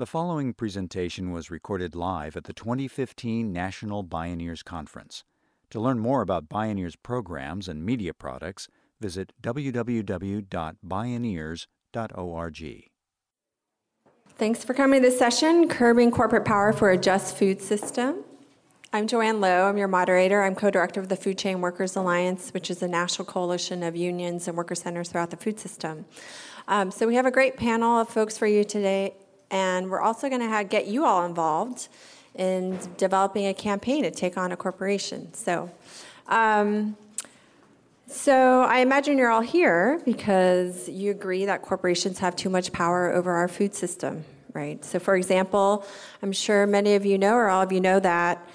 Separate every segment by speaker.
Speaker 1: The following presentation was recorded live at the 2015 National Bioneers Conference. To learn more about Bioneers programs and media products, visit www.bioneers.org.
Speaker 2: Thanks for coming to this session, Curbing Corporate Power for a Just Food System. I'm Joanne Lowe. I'm your moderator. I'm co-director of the Food Chain Workers Alliance, which is a national coalition of unions and worker centers throughout the food system. Um, so we have a great panel of folks for you today, and we're also going to get you all involved in developing a campaign to take on a corporation. So, um, so I imagine you're all here because you agree that corporations have too much power over our food system, right? So, for example, I'm sure many of you know, or all of you know, that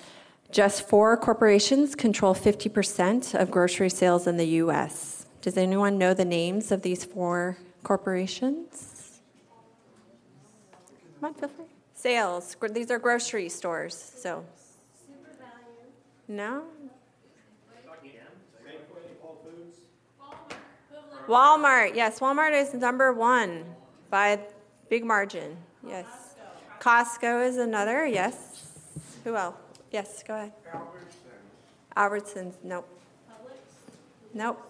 Speaker 2: just four corporations control 50% of grocery sales in the US. Does anyone know the names of these four corporations? Come on, feel free. Sales. These are grocery stores. So. No? Walmart. Yes, Walmart is number one by big margin. Yes. Costco is another. Yes. Who else? Yes, go ahead. Albertsons. Nope. Nope.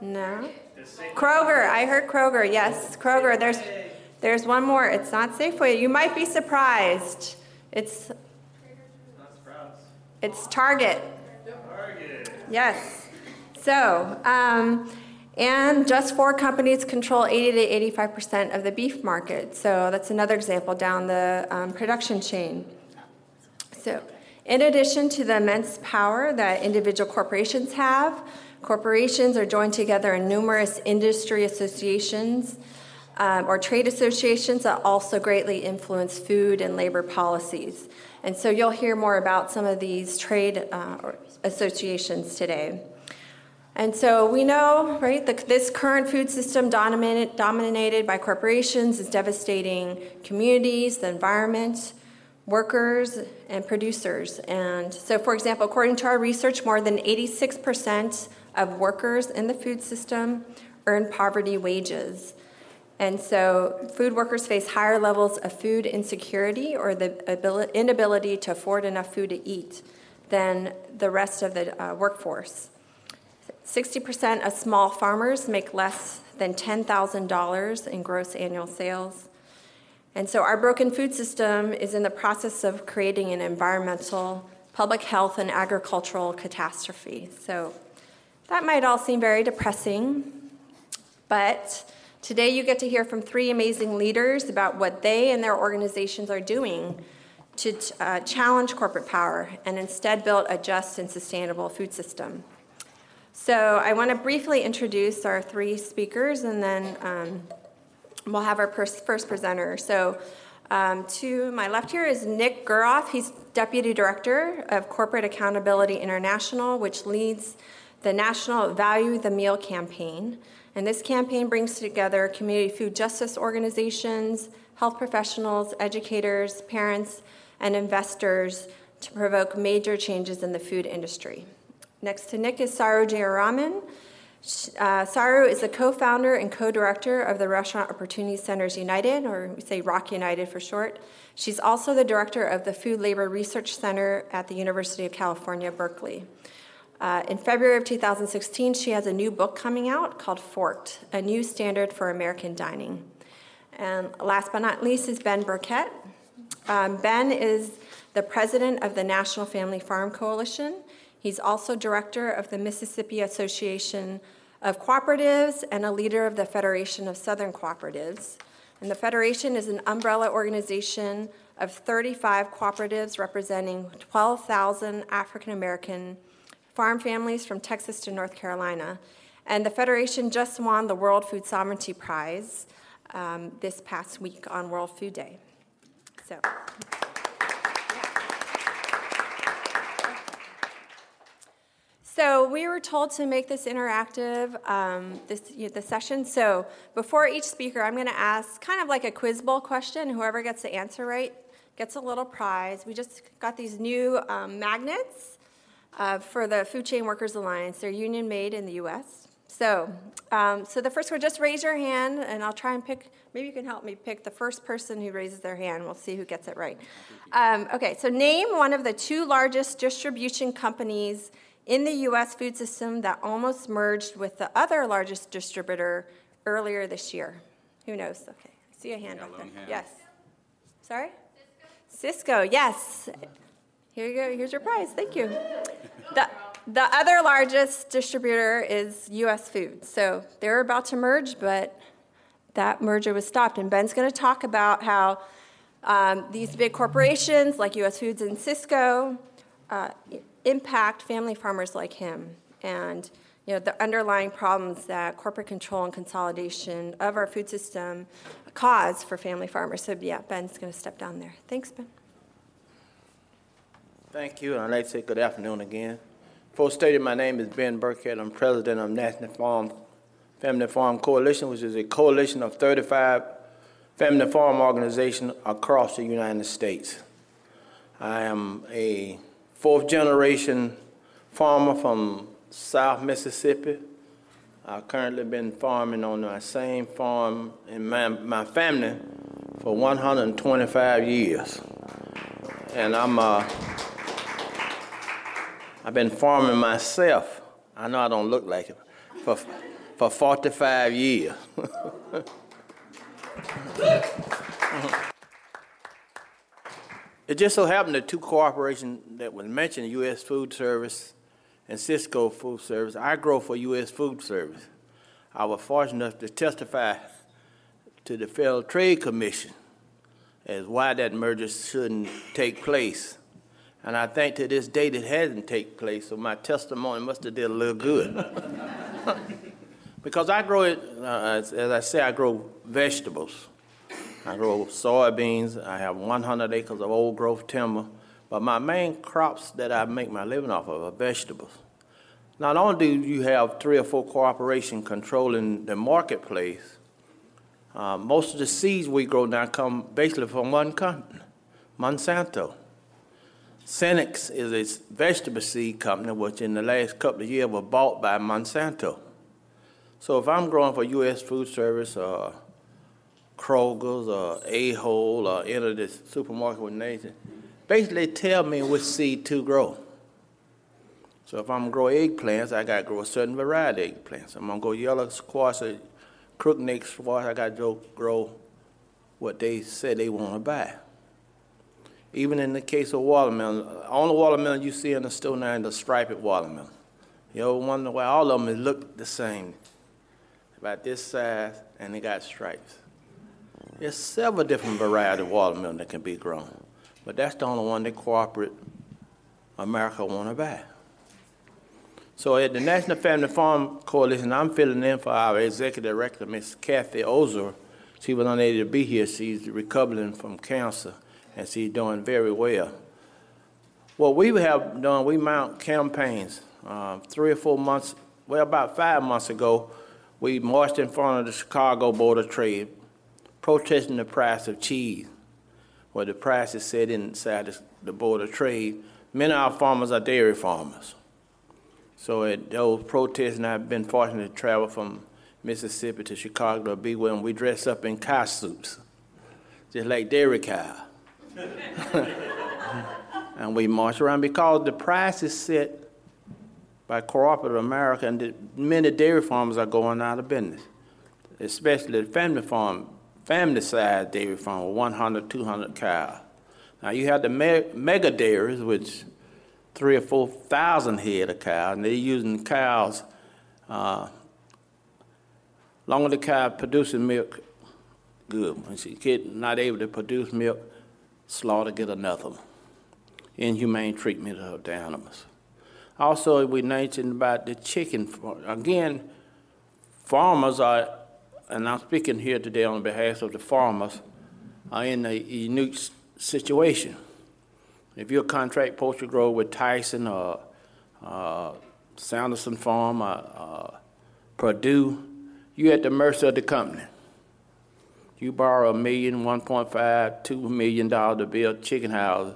Speaker 2: No. Kroger. I heard Kroger. Yes, Kroger. There's there's one more. It's not Safeway. You might be surprised. It's it's Target. Yes. So, um, and just four companies control 80 to 85% of the beef market. So that's another example down the um, production chain. So, in addition to the immense power that individual corporations have, corporations are joined together in numerous industry associations um, or trade associations that also greatly influence food and labor policies. And so you'll hear more about some of these trade uh, associations today. And so we know, right, the, this current food system dominated, dominated by corporations is devastating communities, the environment, workers, and producers. And so, for example, according to our research, more than 86% of workers in the food system earn poverty wages. And so, food workers face higher levels of food insecurity or the inability to afford enough food to eat than the rest of the uh, workforce. 60% of small farmers make less than $10,000 in gross annual sales. And so, our broken food system is in the process of creating an environmental, public health, and agricultural catastrophe. So, that might all seem very depressing, but Today, you get to hear from three amazing leaders about what they and their organizations are doing to uh, challenge corporate power and instead build a just and sustainable food system. So, I want to briefly introduce our three speakers and then um, we'll have our first presenter. So, um, to my left here is Nick Guroff. He's Deputy Director of Corporate Accountability International, which leads the National Value the Meal campaign. And this campaign brings together community food justice organizations, health professionals, educators, parents, and investors to provoke major changes in the food industry. Next to Nick is Saru Jayaraman. Uh, Saru is the co founder and co director of the Restaurant Opportunity Centers United, or we say ROC United for short. She's also the director of the Food Labor Research Center at the University of California, Berkeley. Uh, in February of 2016, she has a new book coming out called Forked, a new standard for American dining. And last but not least is Ben Burkett. Um, ben is the president of the National Family Farm Coalition. He's also director of the Mississippi Association of Cooperatives and a leader of the Federation of Southern Cooperatives. And the Federation is an umbrella organization of 35 cooperatives representing 12,000 African American farm families from Texas to North Carolina. And the Federation just won the World Food Sovereignty Prize um, this past week on World Food Day. So. So we were told to make this interactive, um, this the session. So before each speaker, I'm going to ask kind of like a quiz bowl question. Whoever gets the answer right gets a little prize. We just got these new um, magnets uh, for the Food Chain Workers Alliance. They're union made in the US. So, um, so the first one, just raise your hand, and I'll try and pick. Maybe you can help me pick the first person who raises their hand. We'll see who gets it right. Um, okay, so name one of the two largest distribution companies in the U.S. food system that almost merged with the other largest distributor earlier this year. Who knows? Okay, I see a hand up there. Yes. Sorry. Sysco. Yes. Here you go. Here's your prize. Thank you. The, the other largest distributor is U.S. Food. So they're about to merge, but that merger was stopped. And Ben's going to talk about how um, these big corporations like U.S. Foods and Sysco uh, impact family farmers like him and you know the underlying problems that corporate control and consolidation of our food system cause for family farmers. So yeah, Ben's going to step down there. Thanks, Ben.
Speaker 3: Thank you, and I'd like to say good afternoon again. First stated, my name is Ben Burkett. I'm president of National Farm Family Farm Coalition, which is a coalition of 35 family farm organizations across the United States. I am a fourth generation farmer from South Mississippi. I've currently been farming on my same farm in my, my family for 125 years. And I'm uh, I've been farming myself. I know I don't look like it for for 45 years. it just so happened that two corporations that was mentioned, U.S. Food Service and Sysco Food Service, I grow for U.S. Food Service. I was fortunate enough to testify to the Federal Trade Commission as why that merger shouldn't take place. And I think to this date it hasn't taken place, so my testimony must have did a little good. because I grow it, uh, as, as, I say, I grow vegetables. I grow soybeans. I have 100 acres of old growth timber. But my main crops that I make my living off of are vegetables. Not only do you have three or four corporations controlling the marketplace, uh, most of the seeds we grow now come basically from one company, Monsanto. Seminis is a vegetable seed company which in the last couple of years was bought by Monsanto. So if I'm growing for U.S. Food Service or Kroger's or Ahold or any of the supermarket with Nathan, basically tell me which seed to grow. So if I'm gonna grow eggplants, I gotta grow a certain variety of eggplants. I'm gonna go yellow squash or crookneck squash, I gotta grow what they said they wanna buy. Even in the case of watermelon, only watermelon you see in the store now is the striped watermelon. You ever wonder why all of them look the same? About this size, and they got stripes. There's several different varieties of watermelon that can be grown, but that's the only one that corporate America want to buy. So at the National Family Farm Coalition, I'm filling in for our executive director, Ms. Kathy Ozer. She was unable to be here. She's recovering from cancer and she's doing very well. What we have done, we mount campaigns. Uh, three or four months, well, about five months ago, we marched in front of the Chicago Board of Trade protesting the price of cheese, where the price is set inside the Board of Trade. Many of our farmers are dairy farmers. So at those protests, and I've been fortunate to travel from Mississippi to Chicago to be with them, we dress up in cow suits, just like dairy cow. and we march around because the price is set by cooperative America, and the, many dairy farmers are going out of business, especially the family farm, family size dairy farm with 100, 200 cows. Now you have the me- mega dairies, which three or four thousand head of cows, and they're using cows. Uh, longer the cow producing milk, good. When she not able to produce milk, slaughter, get another one. Inhumane treatment of the animals. Also, we mentioned about the chicken. Again, farmers are, and I'm speaking here today on behalf of the farmers, are in a unique situation. If you're a contract poultry grower with Tyson or uh, Sanderson Farm or uh, Perdue, you're at the mercy of the company. You borrow a million, one point five, two million dollars to build chicken houses,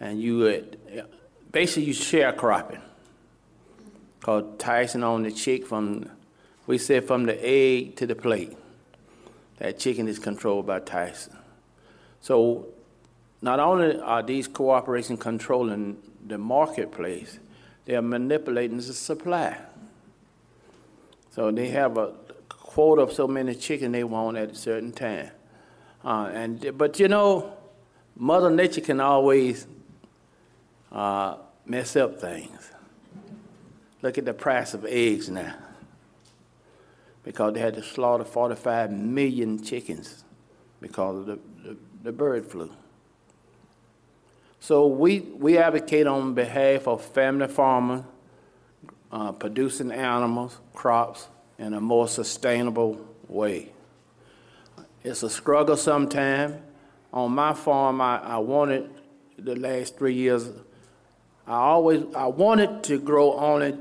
Speaker 3: and you at, basically you sharecropping. Called Tyson on the chick from We said from the egg to the plate, that chicken is controlled by Tyson. So not only are these corporations controlling the marketplace, they are manipulating the supply. So they have a quota of so many chicken they want at a certain time. Uh, and but you know, Mother Nature can always uh, mess up things. Look at the price of eggs now. Because they had to slaughter 45 million chickens because of the, the, the bird flu. So we, we advocate on behalf of family farmers, uh, producing animals, crops in a more sustainable way. It's a struggle sometimes. On my farm, I, I wanted the last three years, I always I wanted to grow only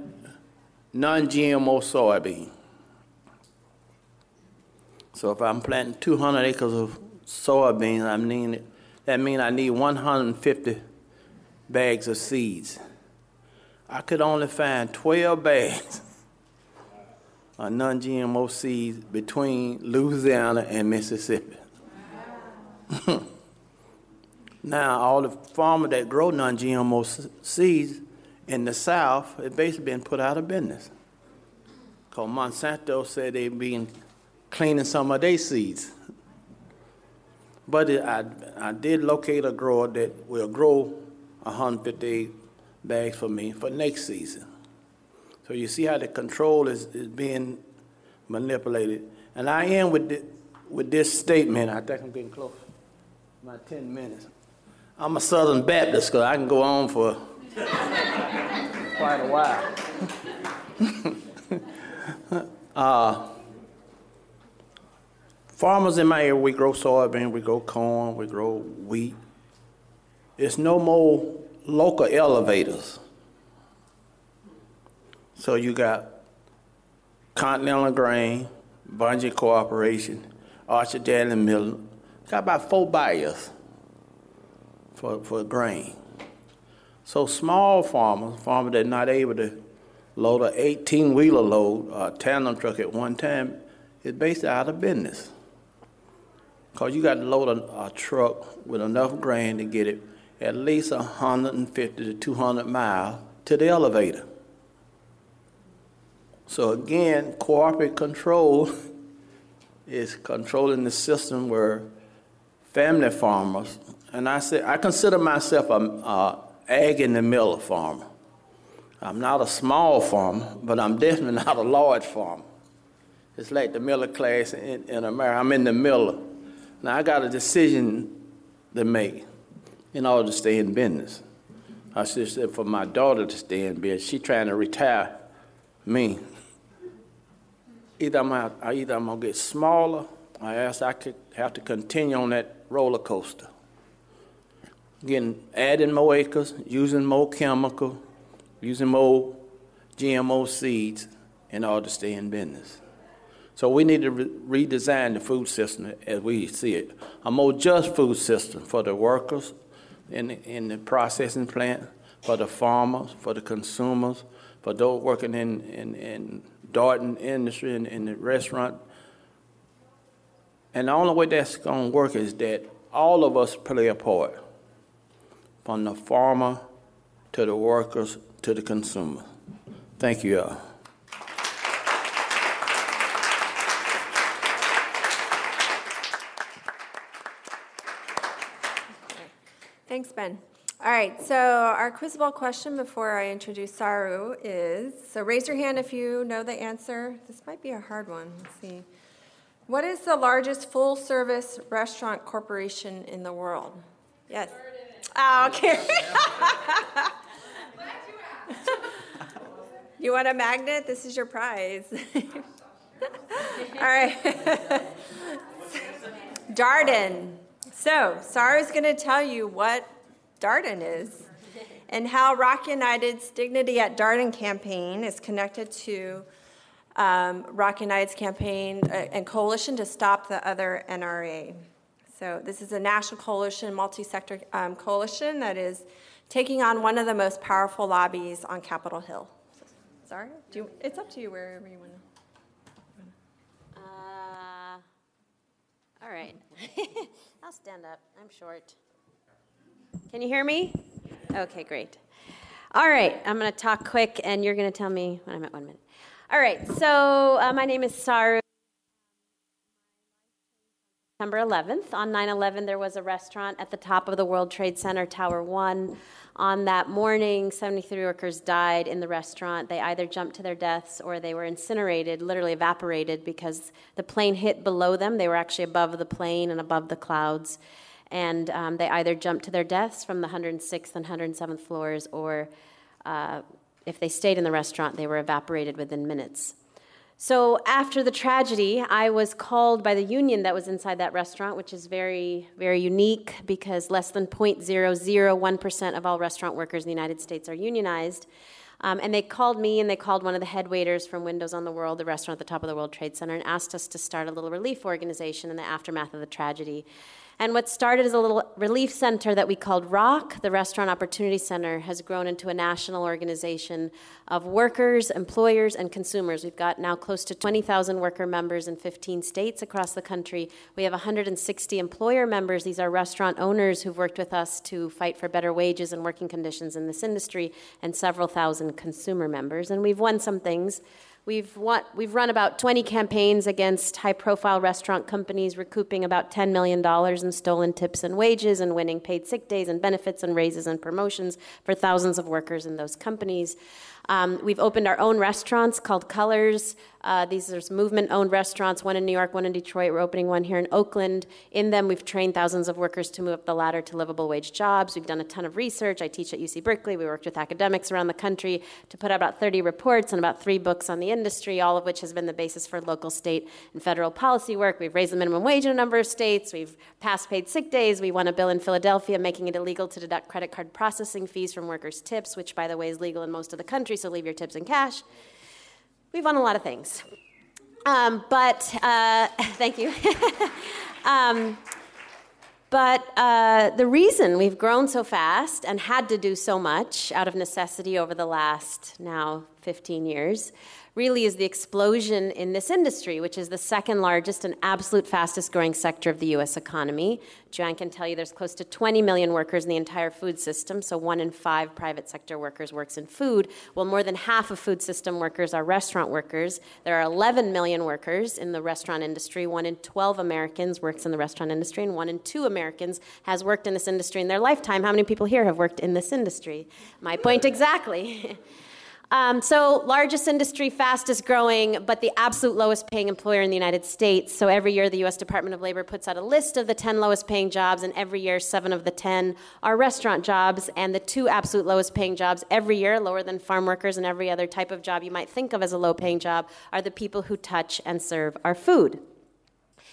Speaker 3: non-GMO soybean. So if I'm planting 200 acres of soybeans, I mean that means I need 150 bags of seeds. I could only find 12 bags Uh, of non-GMO seeds between Louisiana and Mississippi. now, all the farmers that grow non-GMO seeds in the South have basically been put out of business. Because Monsanto said they've been cleaning some of their seeds. But it, I, I did locate a grower that will grow 150 bags for me for next season. So you see how the control is, is being manipulated. And I end with, the, with this statement. I think I'm getting close. My 10 minutes. I'm a Southern Baptist because I can go on for quite a while. uh, farmers in my area, we grow soybean, we grow corn, we grow wheat. It's no more local elevators. So you got Continental Grain, Bunge Corporation, Archer Daniel Miller. Got about four buyers for, for grain. So small farmers, farmers that are not able to load an 18 wheeler load a tandem truck at one time, is basically out of business. Because you got to load a, a truck with enough grain to get it at least 150 to 200 miles to the elevator. So again, corporate control is controlling the system where family farmers, and I say I consider myself a, a ag in the middle farmer. I'm not a small farmer, but I'm definitely not a large farmer. It's like the middle class in, in America. I'm in the middle. Now I got a decision to make in order to stay in business. I said for my daughter to stay in business. She's trying to retire me either I'm either I'm gonna get smaller, or else I could have to continue on that roller coaster. Getting adding more acres, using more chemical, using more GMO seeds in order to stay in business. So we need to re- redesign the food system as we see it. A more just food system for the workers in the, in the processing plant, for the farmers, for the consumers, for those working in, in, in Darden industry and in the restaurant. And the only way that's going to work is that all of us play a part, from the farmer to the workers to the consumer. Thank you all.
Speaker 2: Thanks, Ben. All right, so our quizable question before I introduce Saru is so raise your hand if you know the answer. This might be a hard one. Let's see. What is the largest full service restaurant corporation in the world? Yes. Oh, okay. you want a magnet? This is your prize. All right. Darden. So, Saru's going to tell you what Darden is and how ROC United's Dignity at Darden campaign is connected to um, ROC United's campaign uh, and coalition to stop the other NRA. So, this is a national coalition, multi sector um, coalition that is taking on one of the most powerful lobbies on Capitol Hill. Sorry? You, it's up to you wherever you want to.
Speaker 4: Uh, all right. I'll stand up. I'm short. Can you hear me? Okay, great. All right, I'm going to talk quick, and you're going to tell me when I'm at one minute. All right, so uh, my name is Saru. September 11th. On 9 11, there was a restaurant at the top of the World Trade Center, Tower 1. On that morning, 73 workers died in the restaurant. They either jumped to their deaths or they were incinerated, literally evaporated, because the plane hit below them. They were actually above the plane and above the clouds. And um, they either jumped to their deaths from the 106th and 107th floors, or uh, if they stayed in the restaurant, they were evaporated within minutes. So after the tragedy, I was called by the union that was inside that restaurant, which is very, very unique because less than 0.001% of all restaurant workers in the United States are unionized. Um, and they called me and they called one of the head waiters from Windows on the World, the restaurant at the top of the World Trade Center, and asked us to start a little relief organization in the aftermath of the tragedy. And what started as a little relief center that we called ROC, the Restaurant Opportunity Center, has grown into a national organization of workers, employers, and consumers. We've got now close to 20,000 worker members in 15 states across the country. We have 160 employer members. These are restaurant owners who've worked with us to fight for better wages and working conditions in this industry, and several thousand consumer members. And we've won some things. We've, we've run about 20 campaigns against high profile restaurant companies, recouping about $10 million in stolen tips and wages and winning paid sick days and benefits and raises and promotions for thousands of workers in those companies. Um, we've opened our own restaurants called Colors. Uh, these are movement owned restaurants, one in New York, one in Detroit. We're opening one here in Oakland. In them, we've trained thousands of workers to move up the ladder to livable wage jobs. We've done a ton of research. I teach at UC Berkeley. We worked with academics around the country to put out about 30 reports and about three books on the industry, all of which has been the basis for local, state, and federal policy work. We've raised the minimum wage in a number of states. We've passed paid sick days. We won a bill in Philadelphia making it illegal to deduct credit card processing fees from workers' tips, which, by the way, is legal in most of the country, so leave your tips in cash. We've won a lot of things. Um, but uh, thank you. um, but uh, the reason we've grown so fast and had to do so much out of necessity over the last now 15 years really is the explosion in this industry, which is the second largest and absolute fastest growing sector of the US economy. Joanne can tell you there's close to 20 million workers in the entire food system, so one in five private sector workers works in food. Well, more than half of food system workers are restaurant workers. There are 11 million workers in the restaurant industry. One in 12 Americans works in the restaurant industry, and one in two Americans has worked in this industry in their lifetime. How many people here have worked in this industry? My point exactly. Um, so, largest industry, fastest growing, but the absolute lowest paying employer in the United States. So, every year the US Department of Labor puts out a list of the 10 lowest paying jobs, and every year seven of the 10 are restaurant jobs. And the two absolute lowest paying jobs every year, lower than farm workers and every other type of job you might think of as a low paying job, are the people who touch and serve our food.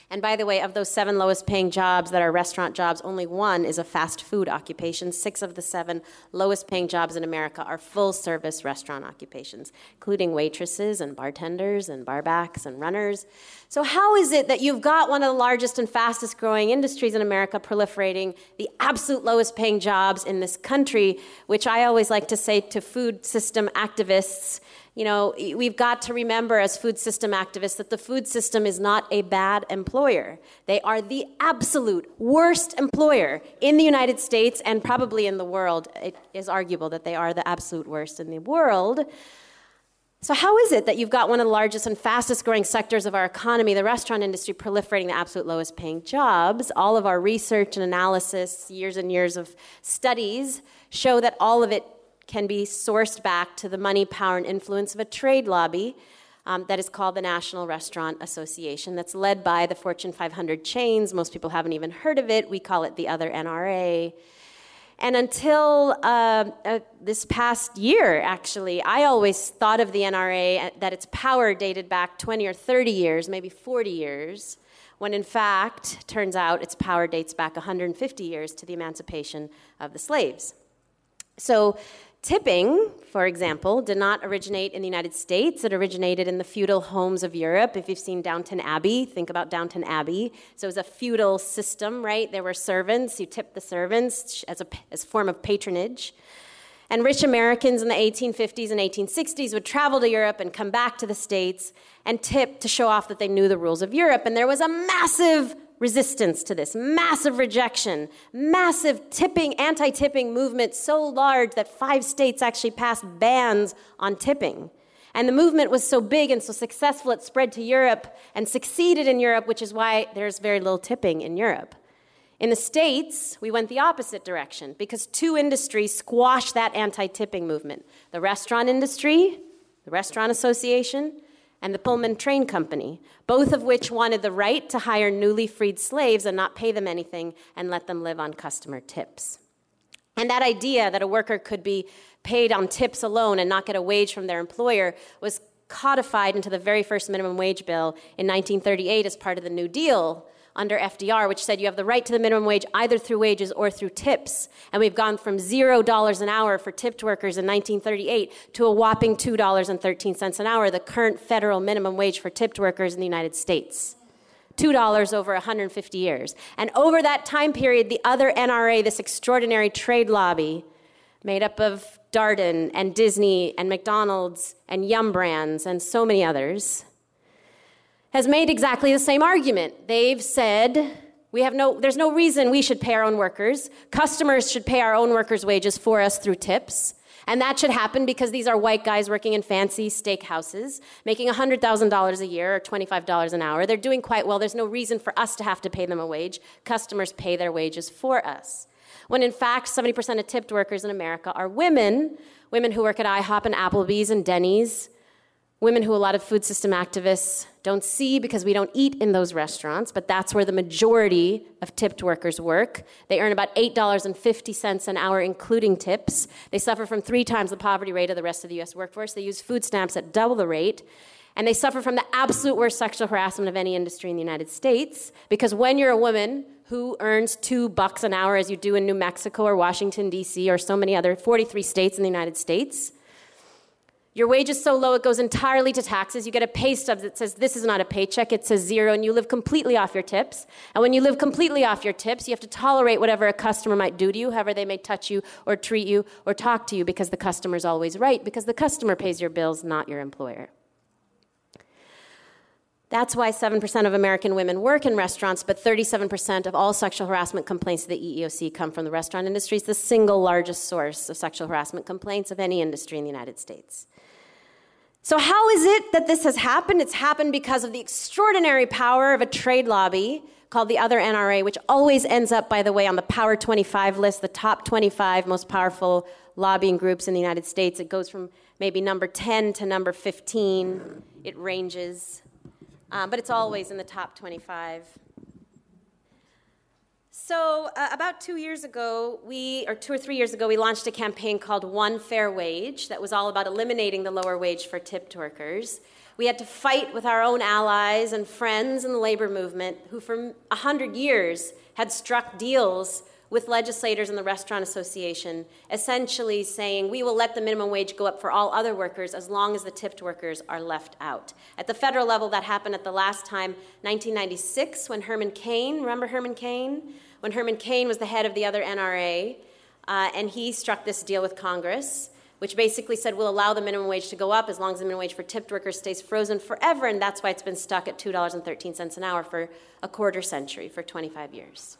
Speaker 4: And by the way, of those seven lowest paying jobs that are restaurant jobs, only one is a fast food occupation. Six of the seven lowest paying jobs in America are full service restaurant occupations, including waitresses and bartenders and barbacks and runners. So, how is it that you've got one of the largest and fastest growing industries in America proliferating the absolute lowest paying jobs in this country, which I always like to say to food system activists? You know, we've got to remember as food system activists that the food system is not a bad employer. They are the absolute worst employer in the United States and probably in the world. It is arguable that they are the absolute worst in the world. So, how is it that you've got one of the largest and fastest growing sectors of our economy, the restaurant industry, proliferating the absolute lowest paying jobs? All of our research and analysis, years and years of studies, show that all of it can be sourced back to the money, power, and influence of a trade lobby um, that is called the National Restaurant Association, that's led by the Fortune 500 chains. Most people haven't even heard of it. We call it the other NRA. And until uh, uh, this past year, actually, I always thought of the NRA uh, that its power dated back 20 or 30 years, maybe 40 years, when in fact, turns out its power dates back 150 years to the emancipation of the slaves. So Tipping, for example, did not originate in the United States. It originated in the feudal homes of Europe. If you've seen Downton Abbey, think about Downton Abbey. So it was a feudal system, right? There were servants. You tipped the servants as a, as a form of patronage. And rich Americans in the 1850s and 1860s would travel to Europe and come back to the States and tip to show off that they knew the rules of Europe. And there was a massive resistance to this, massive rejection, massive tipping, anti tipping movement so large that five states actually passed bans on tipping. And the movement was so big and so successful, it spread to Europe and succeeded in Europe, which is why there's very little tipping in Europe. In the States, we went the opposite direction because two industries squashed that anti tipping movement the restaurant industry, the Restaurant Association, and the Pullman Train Company, both of which wanted the right to hire newly freed slaves and not pay them anything and let them live on customer tips. And that idea that a worker could be paid on tips alone and not get a wage from their employer was codified into the very first minimum wage bill in 1938 as part of the New Deal under FDR, which said you have the right to the minimum wage either through wages or through tips. And we've gone from $0 an hour for tipped workers in 1938 to a whopping $2.13 an hour, the current federal minimum wage for tipped workers in the United States. $2 over 150 years. And over that time period, the other NRA, this extraordinary trade lobby, made up of Darden and Disney and McDonald's and Yum Brands and so many others, has made exactly the same argument. They've said, we have no, there's no reason we should pay our own workers. Customers should pay our own workers' wages for us through tips. And that should happen because these are white guys working in fancy steakhouses, making $100,000 a year or $25 an hour. They're doing quite well. There's no reason for us to have to pay them a wage. Customers pay their wages for us. When in fact, 70% of tipped workers in America are women, women who work at IHOP and Applebee's and Denny's, women who a lot of food system activists don't see because we don't eat in those restaurants, but that's where the majority of tipped workers work. They earn about $8.50 an hour, including tips. They suffer from three times the poverty rate of the rest of the US workforce. They use food stamps at double the rate. And they suffer from the absolute worst sexual harassment of any industry in the United States because when you're a woman who earns two bucks an hour, as you do in New Mexico or Washington, D.C., or so many other 43 states in the United States, your wage is so low it goes entirely to taxes. You get a pay stub that says this is not a paycheck, it says zero, and you live completely off your tips. And when you live completely off your tips, you have to tolerate whatever a customer might do to you, however they may touch you or treat you or talk to you, because the customer is always right, because the customer pays your bills, not your employer. That's why 7% of American women work in restaurants, but 37% of all sexual harassment complaints to the EEOC come from the restaurant industry. It's the single largest source of sexual harassment complaints of any industry in the United States. So, how is it that this has happened? It's happened because of the extraordinary power of a trade lobby called the Other NRA, which always ends up, by the way, on the Power 25 list, the top 25 most powerful lobbying groups in the United States. It goes from maybe number 10 to number 15, it ranges, um, but it's always in the top 25. So, uh, about two years ago, we, or two or three years ago, we launched a campaign called One Fair Wage that was all about eliminating the lower wage for tipped workers. We had to fight with our own allies and friends in the labor movement who, for 100 years, had struck deals with legislators and the Restaurant Association, essentially saying we will let the minimum wage go up for all other workers as long as the tipped workers are left out. At the federal level, that happened at the last time, 1996, when Herman Cain, remember Herman Cain? When Herman Cain was the head of the other NRA, uh, and he struck this deal with Congress, which basically said we'll allow the minimum wage to go up as long as the minimum wage for tipped workers stays frozen forever, and that's why it's been stuck at $2.13 an hour for a quarter century, for 25 years.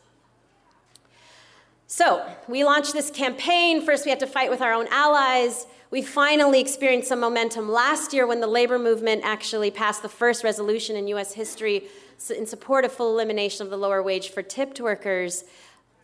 Speaker 4: So, we launched this campaign. First, we had to fight with our own allies. We finally experienced some momentum last year when the labor movement actually passed the first resolution in US history in support of full elimination of the lower wage for tipped workers.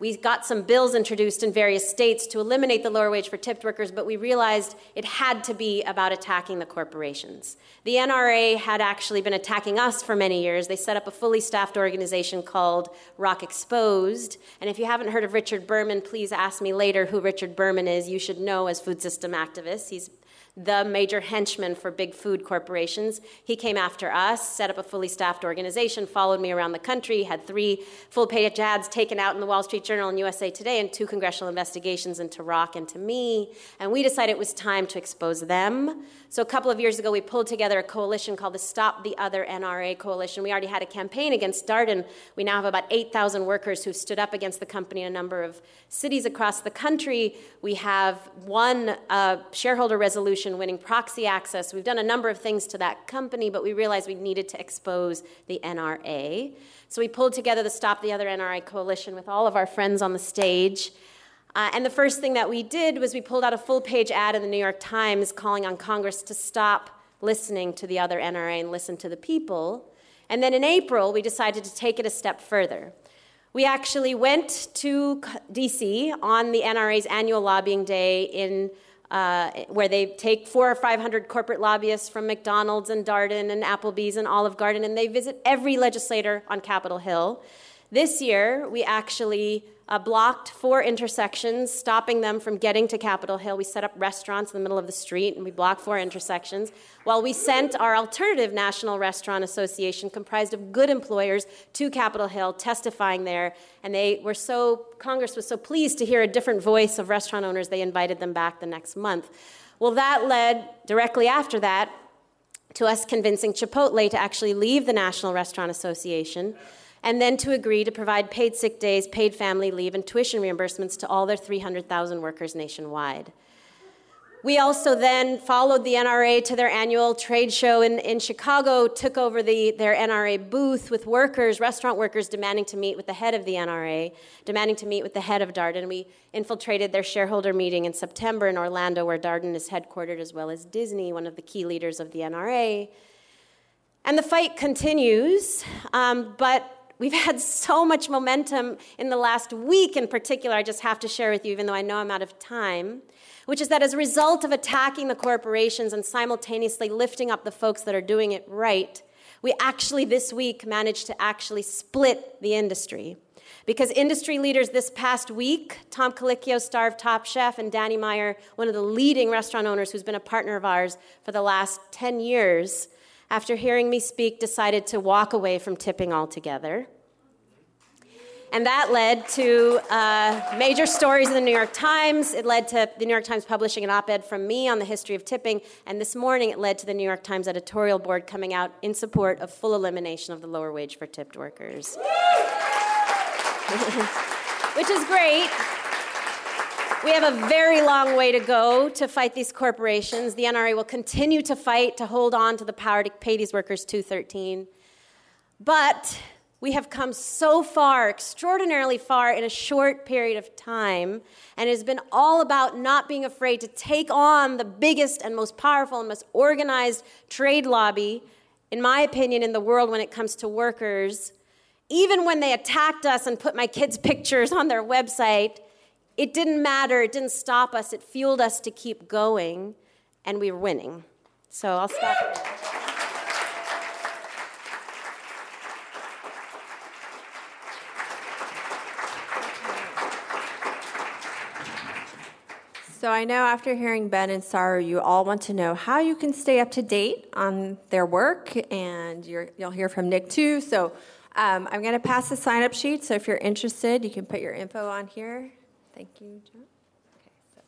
Speaker 4: We got some bills introduced in various states to eliminate the lower wage for tipped workers, but we realized it had to be about attacking the corporations. The NRA had actually been attacking us for many years. They set up a fully staffed organization called ROC Exposed. And if you haven't heard of Richard Berman, please ask me later who Richard Berman is. You should know as food system activists. He's the major henchman for big food corporations. He came after us, set up a fully staffed organization, followed me around the country, had three full page ads taken out in the Wall Street Journal and USA Today, and two congressional investigations into ROC and to me. And we decided it was time to expose them. So a couple of years ago, we pulled together a coalition called the Stop the Other NRA Coalition. We already had a campaign against Darden. We now have about 8,000 workers who've stood up against the company in a number of cities across the country. We have one uh, shareholder resolution Winning proxy access. We've done a number of things to that company, but we realized we needed to expose the NRA. So we pulled together the Stop the Other NRA coalition with all of our friends on the stage. Uh, and the first thing that we did was we pulled out a full page ad in the New York Times calling on Congress to stop listening to the other NRA and listen to the people. And then in April, we decided to take it a step further. We actually went to DC on the NRA's annual lobbying day in uh, where they take four or five hundred corporate lobbyists from McDonald's and Darden and Applebee's and Olive Garden, and they visit every legislator on Capitol Hill. This year, we actually uh, blocked four intersections, stopping them from getting to Capitol Hill. We set up restaurants in the middle of the street and we blocked four intersections. While we sent our alternative National Restaurant Association, comprised of good employers, to Capitol Hill, testifying there. And they were so, Congress was so pleased to hear a different voice of restaurant owners, they invited them back the next month. Well, that led directly after that to us convincing Chipotle to actually leave the National Restaurant Association and then to agree to provide paid sick days, paid family leave, and tuition reimbursements to all their 300,000 workers nationwide. We also then followed the NRA to their annual trade show in, in Chicago, took over the, their NRA booth with workers, restaurant workers, demanding to meet with the head of the NRA, demanding to meet with the head of Darden. We infiltrated their shareholder meeting in September in Orlando, where Darden is headquartered, as well as Disney, one of the key leaders of the NRA. And the fight continues, um, but We've had so much momentum in the last week, in particular, I just have to share with you, even though I know I'm out of time, which is that as a result of attacking the corporations and simultaneously lifting up the folks that are doing it right, we actually this week managed to actually split the industry. Because industry leaders this past week, Tom Colicchio, star of Top Chef, and Danny Meyer, one of the leading restaurant owners who's been a partner of ours for the last 10 years, after hearing me speak, decided to walk away from tipping altogether. And that led to uh, major stories in the New York Times. It led to the New York Times publishing an op ed from me on the history of tipping. And this morning, it led to the New York Times editorial board coming out in support of full elimination of the lower wage for tipped workers. Which is great. We have a very long way to go to fight these corporations. The NRA will continue to fight to hold on to the power to pay these workers 213. But we have come so far, extraordinarily far, in a short period of time, and it has been all about not being afraid to take on the biggest and most powerful and most organized trade lobby, in my opinion, in the world when it comes to workers. Even when they attacked us and put my kids' pictures on their website, it didn't matter, it didn't stop us, it fueled us to keep going, and we were winning. So I'll stop there.
Speaker 2: So I know after hearing Ben and Saru, you all want to know how you can stay up to date on their work, and you will hear from Nick too. So um, I'm going to pass the sign up sheet. So if you're interested, you can put your info on here. Thank you, John. Okay, so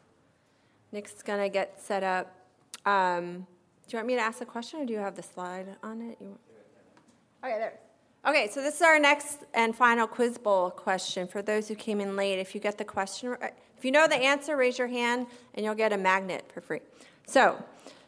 Speaker 2: Nick's gonna get set up. Um, do you want me to ask a question, or do you have the slide on it? You want... Okay, there. Okay, so this is our next and final quiz bowl question for those who came in late. If you get the question, if you know the answer, raise your hand, and you'll get a magnet for free. So,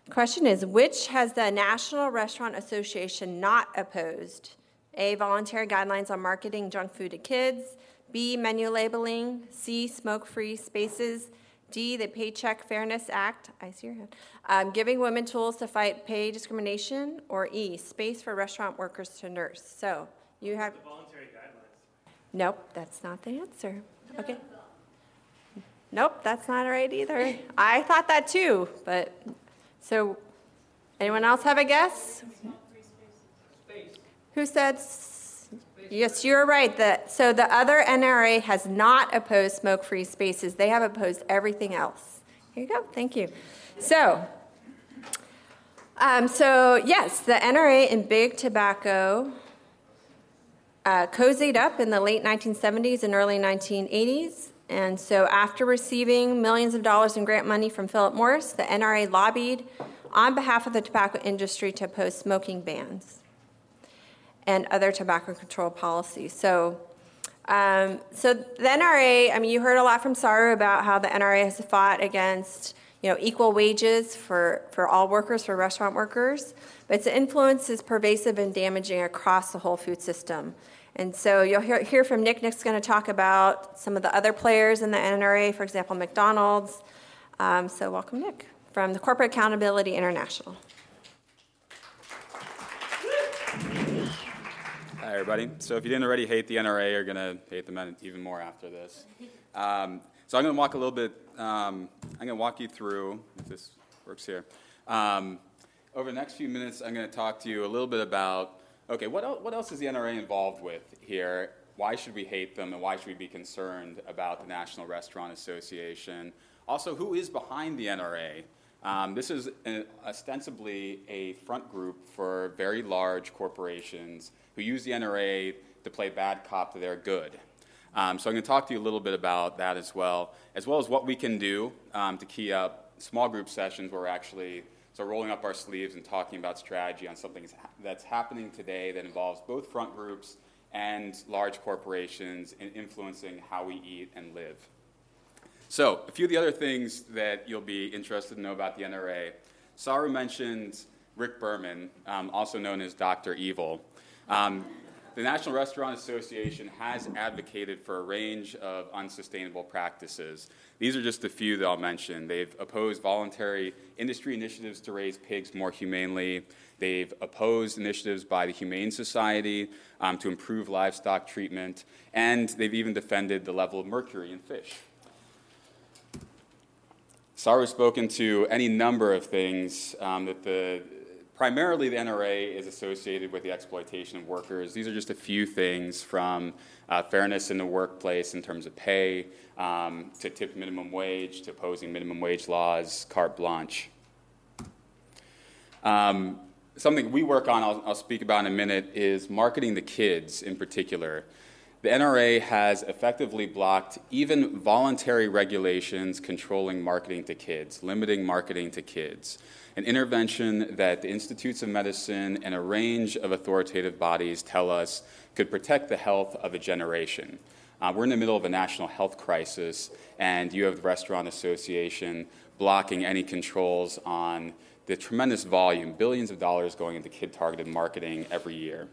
Speaker 2: question is, which has the National Restaurant Association not opposed? A, voluntary guidelines on marketing junk food to kids. B, menu labeling. C, smoke free spaces. D, the Paycheck Fairness Act. I see your hand. Um, giving women tools to fight pay discrimination. Or E, space for restaurant workers to nurse. So you have. voluntary guidelines. Nope, that's not the answer. Okay. Nope, that's not right either. I thought that too, but so anyone else have a guess? Who said Yes, you're right. The, so the other NRA has not opposed smoke free spaces, they have opposed everything else. Here you go. Thank you. So, um, so yes, the NRA and big tobacco uh, cozied up in the late 1970s and early 1980s. And so, after receiving millions of dollars in grant money from Philip Morris, the NRA lobbied on behalf of the tobacco industry to oppose smoking bans and other tobacco control policies. So, um, so the NRA, I mean, you heard a lot from Saru about how the NRA has fought against, you know, equal wages for, for all workers, for restaurant workers, but its influence is pervasive and damaging across the whole food system. And so you'll hear, hear from Nick. Nick's going to talk about some of the other players in the NRA, for example, McDonald's. Um, so welcome, Nick, from the Corporate Accountability International.
Speaker 5: Hi, everybody. So if you didn't already hate the NRA, you're going to hate them even more after this. Um, so I'm going to walk a little bit, um, I'm going to walk you through, if this works here. Um, over the next few minutes, I'm going to talk to you a little bit about okay, what, el- what else is the NRA involved with here? Why should we hate them and why should we be concerned about the National Restaurant Association? Also, who is behind the NRA? Um, this is an, ostensibly a front group for very large corporations who use the NRA to play bad cop to their good. Um, so I'm going to talk to you a little bit about that as well, as well as what we can do um, to key up small group sessions where we're actually so rolling up our sleeves and talking about strategy on something that's happening today that involves both front groups and large corporations in influencing how we eat and live. So, a few of the other things that you'll be interested to know about the NRA. Saru mentioned Rick Berman, um, also known as Dr. Evil. Um, the National Restaurant Association has advocated for a range of unsustainable practices. These are just a few that I'll mention. They've opposed voluntary industry initiatives to raise pigs more humanely. They've opposed initiatives by the Humane Society um, to improve livestock treatment. And they've even defended the level of mercury in fish. Saru has spoken to any number of things um, that the primarily the NRA is associated with the exploitation of workers. These are just a few things from uh, fairness in the workplace in terms of pay, um, to tip minimum wage, to opposing minimum wage laws, carte blanche. Um, something we work on, I'll, I'll speak about in a minute, is marketing the kids in particular. The NRA has effectively blocked even voluntary regulations controlling marketing to kids, limiting marketing to kids an intervention that the Institutes of Medicine and a range of authoritative bodies tell us could protect the health of a generation. Uh, we're in the middle of a national health crisis, and you have the Restaurant Association blocking any controls on the tremendous volume, billions of dollars going into kid targeted marketing every year.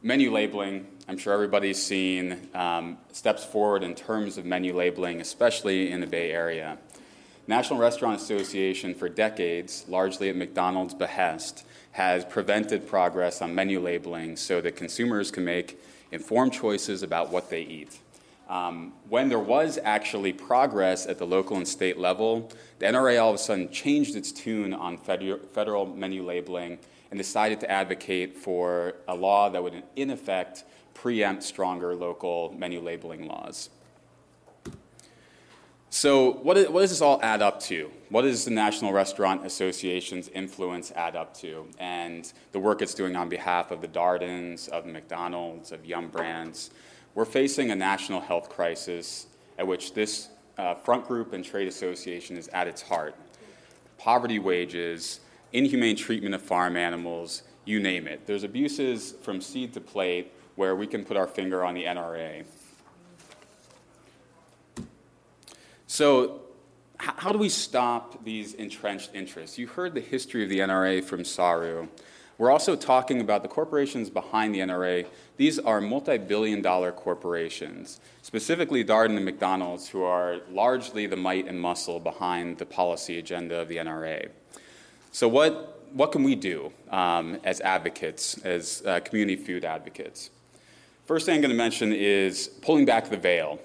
Speaker 5: Menu labeling, I'm sure everybody's seen um, steps forward in terms of menu labeling, especially in the Bay Area. National Restaurant Association for decades, largely at McDonald's behest, has prevented progress on menu labeling so that consumers can make informed choices about what they eat. Um, when there was actually progress at the local and state level, the NRA all of a sudden changed its tune on federal, federal menu labeling and decided to advocate for a law that would, in effect, preempt stronger local menu labeling laws. So, what, is, what does this all add up to? What does the National Restaurant Association's influence add up to? And the work it's doing on behalf of the Dardens, of McDonald's, of Yum Brands. We're facing a national health crisis at which this uh, front group and trade association is at its heart. Poverty wages, inhumane treatment of farm animals, you name it. There's abuses from seed to plate where we can put our finger on the NRA. So, how do we stop these entrenched interests? You heard the history of the NRA from Saru. We're also talking about the corporations behind the NRA. These are multi billion dollar corporations, specifically Darden and McDonald's, who are largely the might and muscle behind the policy agenda of the NRA. So, what, what can we do um, as advocates, as uh, community food advocates? First thing I'm going to mention is pulling back the veil.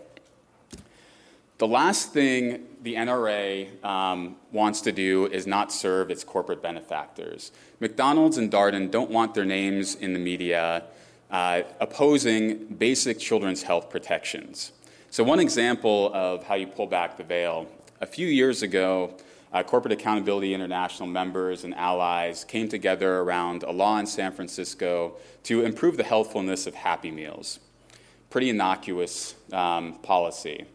Speaker 5: The last thing the NRA um, wants to do is not serve its corporate benefactors. McDonald's and Darden don't want their names in the media uh, opposing basic children's health protections. So, one example of how you pull back the veil a few years ago, uh, Corporate Accountability International members and allies came together around a law in San Francisco to improve the healthfulness of Happy Meals. Pretty innocuous um, policy.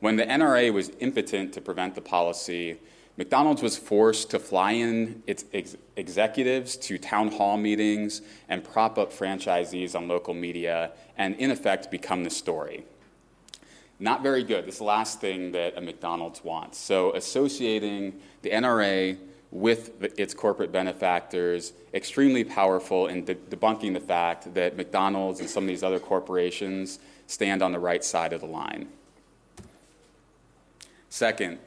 Speaker 5: When the NRA was impotent to prevent the policy, McDonald's was forced to fly in its ex- executives to town hall meetings and prop up franchisees on local media and, in effect, become the story. Not very good. This last thing that a McDonald's wants. So, associating the NRA with the, its corporate benefactors, extremely powerful in de- debunking the fact that McDonald's and some of these other corporations stand on the right side of the line. Second,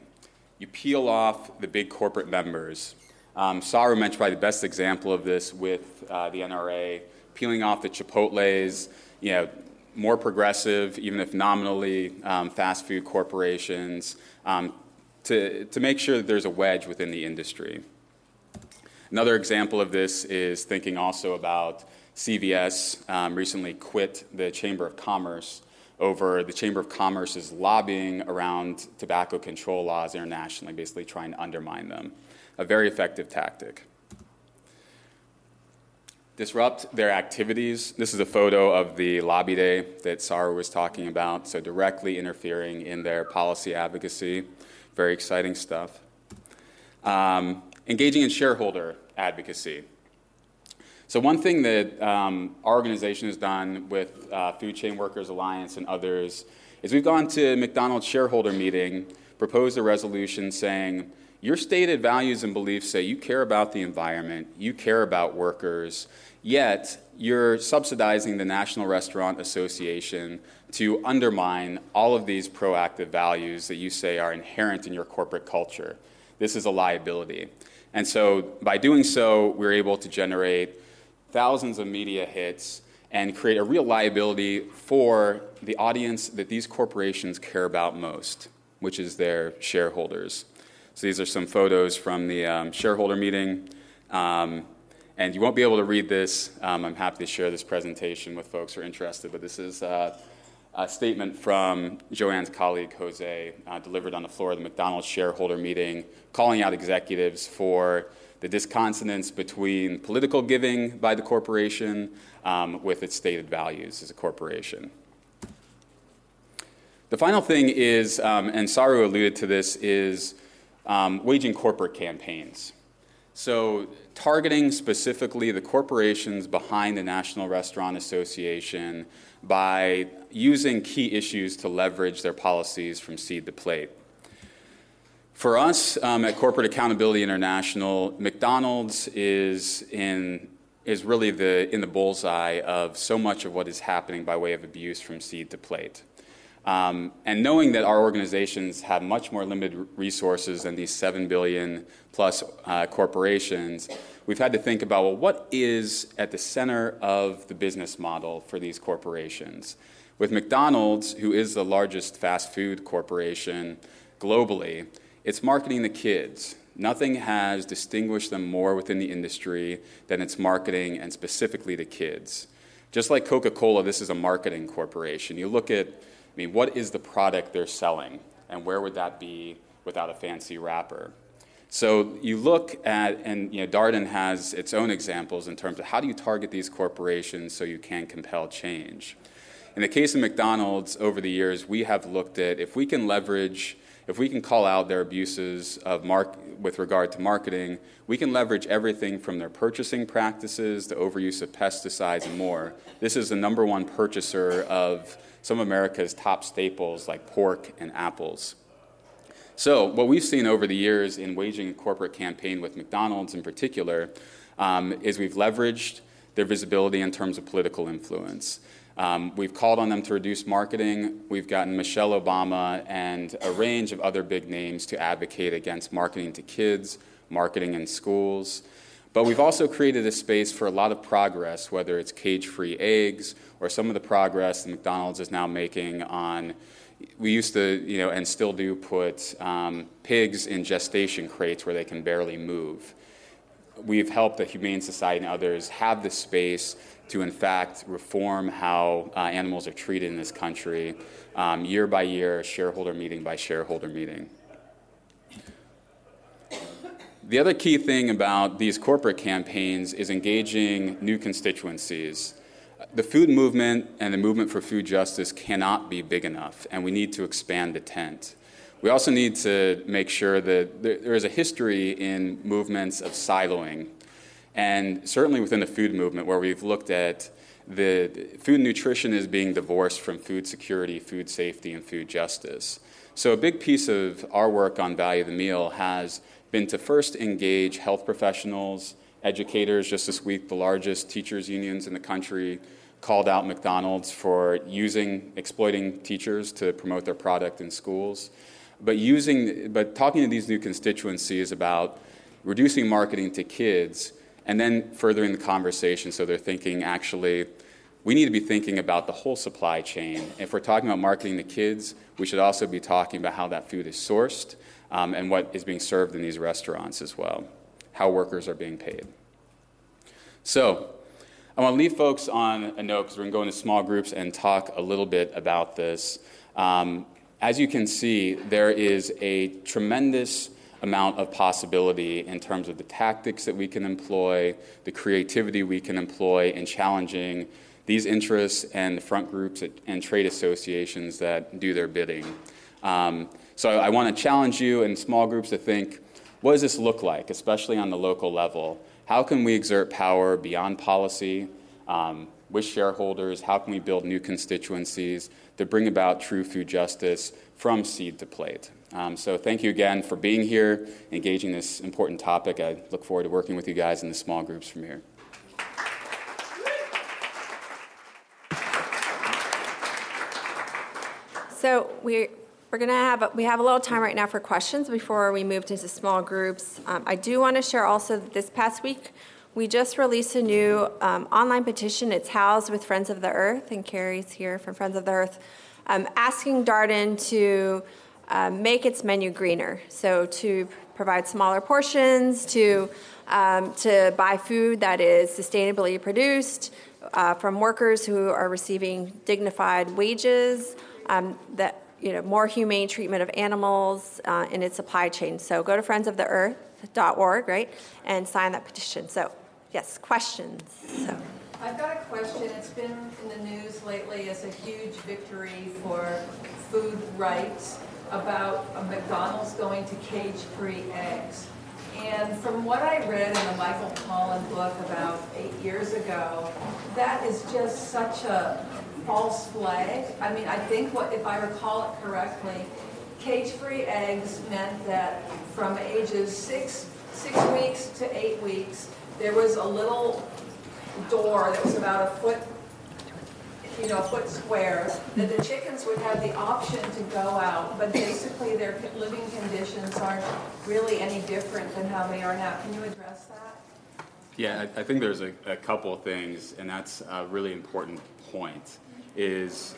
Speaker 5: you peel off the big corporate members. Um, Saru mentioned probably the best example of this with uh, the NRA, peeling off the Chipotle's, you know, more progressive, even if nominally, um, fast food corporations, um, to, to make sure that there's a wedge within the industry. Another example of this is thinking also about CVS um, recently quit the Chamber of Commerce over the Chamber of Commerce's lobbying around tobacco control laws internationally, basically trying to undermine them. A very effective tactic. Disrupt their activities. This is a photo of the lobby day that Saru was talking about, so directly interfering in their policy advocacy. Very exciting stuff. Um, engaging in shareholder advocacy. So, one thing that um, our organization has done with uh, Food Chain Workers Alliance and others is we've gone to McDonald's shareholder meeting, proposed a resolution saying, your stated values and beliefs say you care about the environment, you care about workers, yet you're subsidizing the National Restaurant Association to undermine all of these proactive values that you say are inherent in your corporate culture. This is a liability. And so, by doing so, we're able to generate thousands of media hits and create a real liability for the audience that these corporations care about most, which is their shareholders. So, these are some photos from the um, shareholder meeting. Um, and you won't be able to read this. Um, I'm happy to share this presentation with folks who are interested, but this is uh, a statement from Joanne's colleague, Jose, uh, delivered on the floor of the McDonald's shareholder meeting, calling out executives for the disconsonance between political giving by the corporation um, with its stated values as a corporation. The final thing is, um, and Saru alluded to this, is um, waging corporate campaigns. So, targeting specifically the corporations behind the National Restaurant Association by using key issues to leverage their policies from seed to plate. For us um, at Corporate Accountability International, McDonald's is in is really the in the bullseye of so much of what is happening by way of abuse from seed to plate. Um, and knowing that our organizations have much more limited resources than these 7 billion plus uh, corporations, we've had to think about well, what is at the center of the business model for these corporations? With McDonald's, who is the largest fast food corporation globally, it's marketing the kids. Nothing has distinguished them more within the industry than its marketing and specifically to kids. Just like Coca Cola, this is a marketing corporation. You look at, I mean, what is the product they're selling, and where would that be without a fancy wrapper? So you look at, and you know, Darden has its own examples in terms of how do you target these corporations so you can compel change. In the case of McDonald's, over the years, we have looked at if we can leverage, if we can call out their abuses of mark, with regard to marketing, we can leverage everything from their purchasing practices, the overuse of pesticides, and more. This is the number one purchaser of some of America's top staples like pork and apples. So, what we've seen over the years in waging a corporate campaign with McDonald's in particular um, is we've leveraged their visibility in terms of political influence. Um, we've called on them to reduce marketing. We've gotten Michelle Obama and a range of other big names to advocate against marketing to kids, marketing in schools. But we've also created a space for a lot of progress, whether it's cage free eggs or some of the progress that McDonald's is now making on we used to, you know, and still do put um, pigs in gestation crates where they can barely move. We've helped the Humane Society and others have the space to, in fact, reform how uh, animals are treated in this country um, year by year, shareholder meeting by shareholder meeting. The other key thing about these corporate campaigns is engaging new constituencies the food movement and the movement for food justice cannot be big enough, and we need to expand the tent. We also need to make sure that there is a history in movements of siloing, and certainly within the food movement, where we've looked at the food nutrition is being divorced from food security, food safety, and food justice. So, a big piece of our work on value of the meal has been to first engage health professionals, educators. Just this week, the largest teachers' unions in the country called out McDonald's for using, exploiting teachers to promote their product in schools. But using, but talking to these new constituencies about reducing marketing to kids and then furthering the conversation so they're thinking actually we need to be thinking about the whole supply chain. If we're talking about marketing to kids, we should also be talking about how that food is sourced um, and what is being served in these restaurants as well, how workers are being paid. So, I want to leave folks on a note because we're going to go into small groups and talk a little bit about this. Um, as you can see, there is a tremendous amount of possibility in terms of the tactics that we can employ, the creativity we can employ in challenging these interests and the front groups and trade associations that do their bidding. Um, so I, want to challenge you in small groups to think what does this look like, especially on the local level? How can we exert power beyond policy um, with shareholders? How can we build new constituencies to bring about true food justice from seed to plate? Um, so, thank you again for being here, engaging this important topic. I look forward to working with you guys in the small groups from here.
Speaker 2: So we we're gonna have we have a little time right now for questions before we move into small groups. Um, I do want to share also that this past week we just released a new um, online petition. It's housed with Friends of the Earth, and Carrie's here from Friends of the Earth, um, asking Darden to uh, make its menu greener. So to provide smaller portions, to um, to buy food that is sustainably produced uh, from workers who are receiving dignified wages um, that you know more humane treatment of animals uh, in its supply chain. So go to friendsoftheearth.org, right, and sign that petition. So yes, questions. So.
Speaker 6: I've got a question. It's been in the news lately as a huge victory for food rights about McDonald's going to cage-free eggs. And from what I read in the Michael Pollan book about eight years ago, that is just such a false flag. I mean, I think what, if I recall it correctly, cage-free eggs meant that from ages six, six weeks to eight weeks, there was a little door that was about a foot, you know, foot square, that the chickens would have the option to go out, but basically their living conditions aren't really any different than how they are now. Can you address that?
Speaker 5: Yeah, I, I think there's a, a couple of things, and that's a really important point is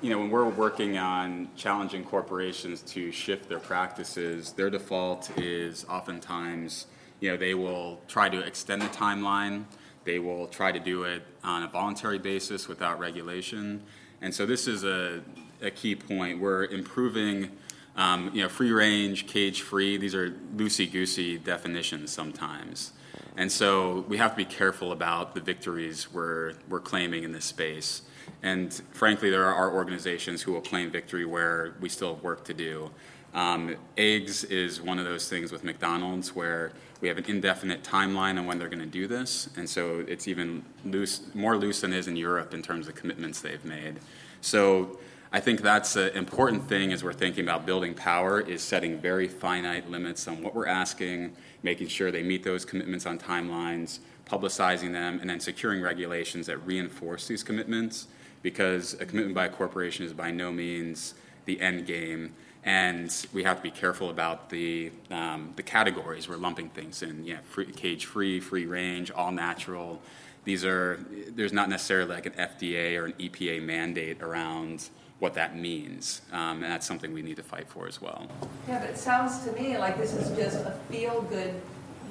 Speaker 5: you know, when we're working on challenging corporations to shift their practices, their default is oftentimes, you know, they will try to extend the timeline. They will try to do it on a voluntary basis without regulation. And so this is a, a key point. We're improving, um, you know, free range, cage free. These are loosey goosey definitions sometimes. And so we have to be careful about the victories we're, we're claiming in this space. And frankly, there are organizations who will claim victory where we still have work to do. Um, eggs is one of those things with McDonald's where we have an indefinite timeline on when they're going to do this, and so it's even loose, more loose than it is in Europe in terms of commitments they've made. So I think that's an important thing as we're thinking about building power is setting very finite limits on what we're asking, making sure they meet those commitments on timelines, publicizing them, and then securing regulations that reinforce these commitments because a commitment by a corporation is by no means the end game. And we have to be careful about the, um, the categories we're lumping things in. Yeah, free, cage free, free range, all natural. These are, there's not necessarily like an FDA or an EPA mandate around what that means. Um, and that's something we need to fight for as well.
Speaker 6: Yeah, but it sounds to me like this is just a feel good